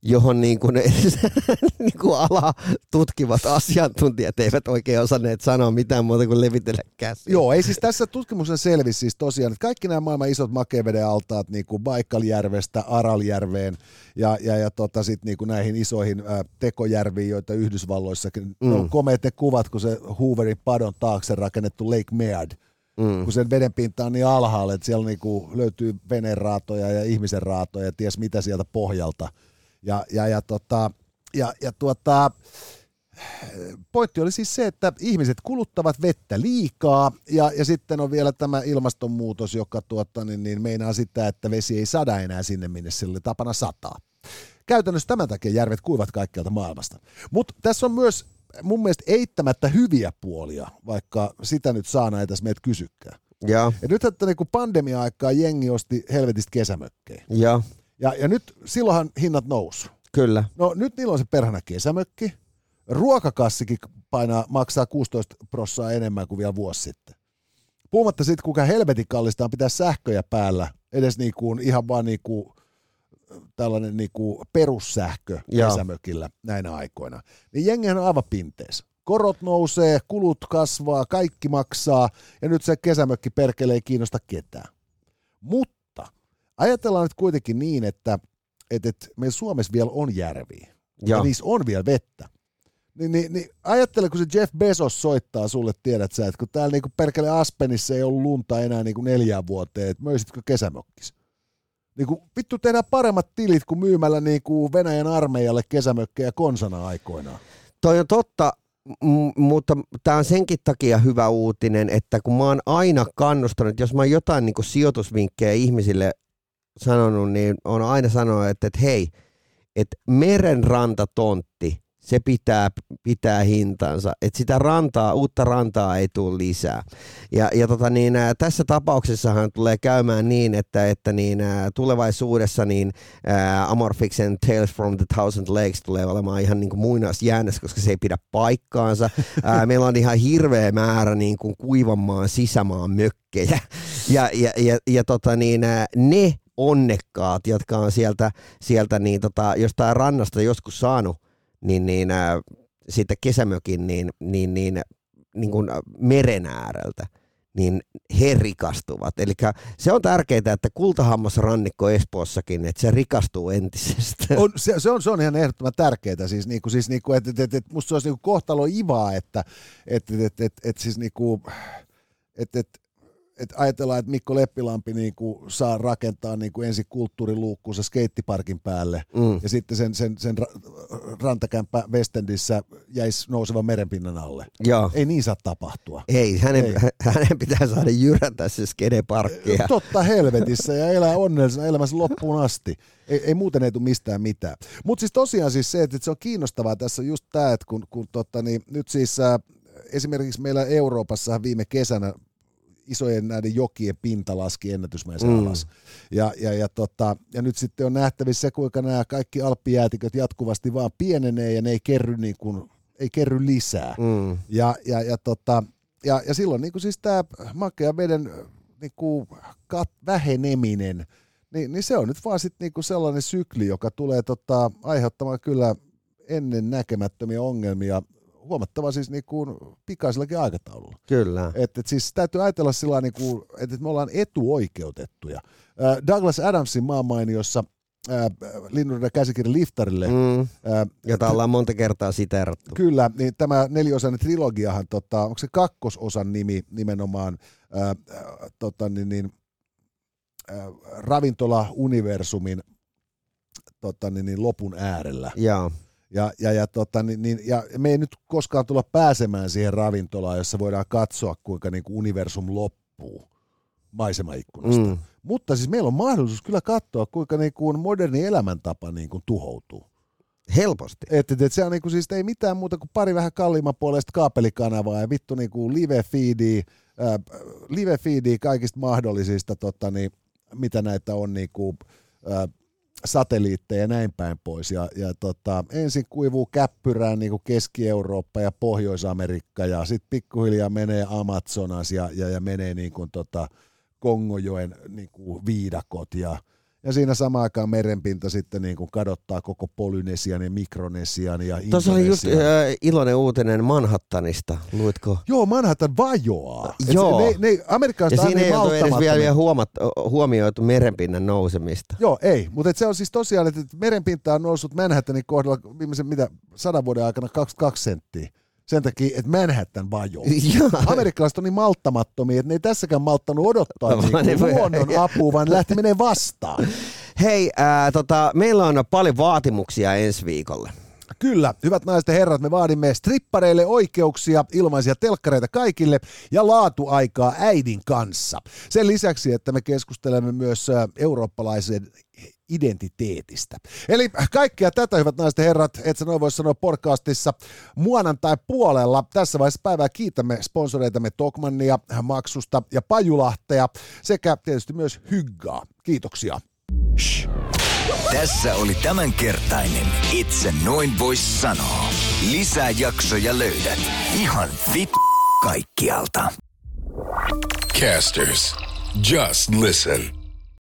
johon niin kuin, niin kuin ala tutkivat asiantuntijat eivät oikein osanneet sanoa mitään muuta kuin levitellä käsiä. Joo, ei siis tässä tutkimuksen selvisi siis tosiaan, että kaikki nämä maailman isot makeveden altaat niin kuin Baikaljärvestä Araljärveen ja, ja, ja tota, sit niin kuin näihin isoihin ä, tekojärviin, joita Yhdysvalloissakin mm. on komeat ne kuvat, kun se Hooverin padon taakse rakennettu Lake Mead, mm. kun sen veden pinta on niin alhaalla, että siellä niinku löytyy veneraatoja ja ihmisen raatoja ja ties mitä sieltä pohjalta. Ja, ja, ja, tota, ja, ja tuota, pointti oli siis se, että ihmiset kuluttavat vettä liikaa ja, ja sitten on vielä tämä ilmastonmuutos, joka tuota, niin, niin meinaa sitä, että vesi ei sada enää sinne, minne sille tapana sataa. Käytännössä tämän takia järvet kuivat kaikkialta maailmasta. Mutta tässä on myös mun mielestä eittämättä hyviä puolia, vaikka sitä nyt saa näitä tässä meitä kysykään. Ja, Ja nyt että niin pandemia-aikaa jengi osti helvetistä kesämökkejä. ja, Ja, ja nyt silloinhan hinnat nousu. kyllä. No nyt niillä on se perhana kesämökki. Ruokakassikin painaa, maksaa 16 prossaa enemmän kuin vielä vuosi sitten. Puhumatta siitä, kuinka helvetin kallista on pitää sähköjä päällä, edes niinku, ihan vaan niinku, tällainen niinku perussähkö Joo. kesämökillä näinä aikoina. Niin jengihän on aivan pinteessä. Korot nousee, kulut kasvaa, kaikki maksaa, ja nyt se kesämökki perkele ei kiinnosta ketään. Mutta ajatellaan nyt kuitenkin niin, että, että, että meillä Suomessa vielä on järviä, ja, Ja, niissä on vielä vettä. Niin, niin, niin ajattele, kun se Jeff Bezos soittaa sulle, tiedät sä, että kun täällä niinku perkele Aspenissa ei ollut lunta enää niinku neljään vuoteen, että möisitkö kesämökkis? Niinku, vittu tehdään paremmat tilit kuin myymällä niinku Venäjän armeijalle kesämökkejä konsana aikoinaan. toi on totta, m- mutta tämä on senkin takia hyvä uutinen, että kun mä oon aina kannustanut, jos mä oon jotain niin sijoitusvinkkejä ihmisille sanonut, niin on aina sanonut, että, että hei, että merenrantatontti, se pitää, pitää hintansa, että sitä rantaa, uutta rantaa ei tule lisää. Ja, ja tota niin, ää, tässä tapauksessahan tulee käymään niin, että, että niin, ää, tulevaisuudessa niin ää, Amorphiksen Tales from the Thousand Lakes tulee olemaan ihan niin kuin muinaisjäännös, koska se ei pidä paikkaansa. Ää, meillä on ihan hirveä määrä niin kuin kuivanmaan sisämaan mökkejä. Ja, ja, ja, ja tota niin, ää, ne onnekkaat, jotka on sieltä, sieltä niin tota, jostain rannasta joskus saanut niin, niin ää, siitä kesämökin niin, niin, niin, niin kuin meren ääreltä, niin he rikastuvat. Eli se on tärkeää, että kultahammasrannikko Espoossakin, että se rikastuu entisestään. On, se, se, on, se on ihan ehdottoman tärkeää. Siis, niinku, siis niinku, että et, et, et, musta se olisi niinku kohtalo ivaa, että et, et, et, et, et, siis niinku, et, et, et ajatellaan, että Mikko Leppilampi niinku saa rakentaa niinku ensin kulttuuriluukkuunsa skeittiparkin päälle Mm. ja sitten sen, sen, sen ra- rantakämppä Westendissä jäisi nousevan merenpinnan alle. Joo. Ei niin saa tapahtua. Ei, hänen, Ei. hänen pitää saada jyrätä se skedeparkkia. Totta helvetissä ja elää onnellisena elämässä loppuun asti. Ei, ei muuten ei tule mistään mitään. Mutta siis tosiaan siis se, että se on kiinnostavaa tässä on just tämä, että kun, kun totta, niin nyt siis äh, esimerkiksi meillä Euroopassa viime kesänä isojen näiden jokien pinta laski ennätysmäisen Mm. alas. Ja, ja, ja, tota, ja nyt sitten on nähtävissä se, kuinka nämä kaikki alppijäätiköt jatkuvasti vaan pienenee ja ne ei kerry, niin kuin, ei kerry lisää. Mm. Ja, ja, ja, tota, ja, ja silloin niin kuin siis tämä makea veden niin kuin kat, väheneminen, niin, niin se on nyt vaan sit niin kuin sellainen sykli, joka tulee tota, aiheuttamaan kyllä ennen näkemättömiä ongelmia huomattava siis niin kuin pikaisellakin aikataululla. Kyllä. Et, et siis täytyy ajatella sillä niin kuin, että et me ollaan etuoikeutettuja. Äh, Douglas Adamsin maanmainiossa äh, Linnunradan käsikirja Liftarille, Mm. äh, Jota ollaan monta kertaa siteerattu. Kyllä, niin tämä neliosainen trilogiahan, tota, onko se kakkososan nimi nimenomaan ää, tota, niin, niin, ää, ravintola-universumin tota, niin, niin, lopun äärellä. Joo. Ja, ja, ja, tota, niin, niin, ja me ei nyt koskaan tulla pääsemään siihen ravintolaan, jossa voidaan katsoa, kuinka niin kuin universum loppuu maisemaikkunasta. Mm. Mutta siis meillä on mahdollisuus kyllä katsoa, kuinka niin kuin moderni elämäntapa niin kuin tuhoutuu. Helposti. Että et, se on niinku, siis ei mitään muuta kuin pari vähän kalliimman puolesta kaapelikanavaa ja vittu niinku live feedi, live feedi kaikista mahdollisista, tota, niin, mitä näitä on niinku, ää, satelliitteja ja näin päin pois. Ja, ja tota, ensin kuivuu käppyrään niinku Keski-Eurooppa ja Pohjois-Amerikka ja sitten pikkuhiljaa menee Amazonas ja, ja, ja menee niinku, tota, Kongojoen niin kuin viidakot ja ja siinä samaan aikaan merenpinta sitten niin kuin kadottaa koko Polynesian ja Mikronesian ja Tuossa oli just Indonesian. äh, iloinen uutinen Manhattanista, luitko? Joo, Manhattan vajoaa. Et Joo. Se, ne, ne, amerikkalaiset Ja siinä ei ole edes vielä, vielä huomat, huomioitu merenpinnan nousemista. Joo, ei, mutta se on siis tosiaan, että merenpinta on noussut Manhattanin kohdalla viimeisen mitä, sadan vuoden aikana 22 senttiä. Sen takia, että Manhattan vajoaa. Joo. Amerikkalaiset on niin malttamattomia, että ne ei tässäkään malttanut odottaa ne niin voi- luonnon apua, vaan lähti menee vastaan. Hei, ää, tota, meillä on paljon vaatimuksia ensi viikolle. Kyllä, hyvät naiset ja herrat, me vaadimme strippareille oikeuksia, ilmaisia telkkareita kaikille ja laatuaikaa äidin kanssa. Sen lisäksi, että me keskustelemme myös eurooppalaisen identiteetistä. Eli kaikkea tätä, hyvät naiset ja herrat, et sä noin voi sanoa podcastissa muonantai puolella. Tässä vaiheessa päivää kiitämme sponsoreitamme Tokmannia, Maksusta ja Pajulahtea sekä tietysti myös Hyggaa. Kiitoksia. Tässä oli tämänkertainen Itse noin vois sanoa. Lisää jaksoja löydät ihan vit kaikkialta. Casters, just listen.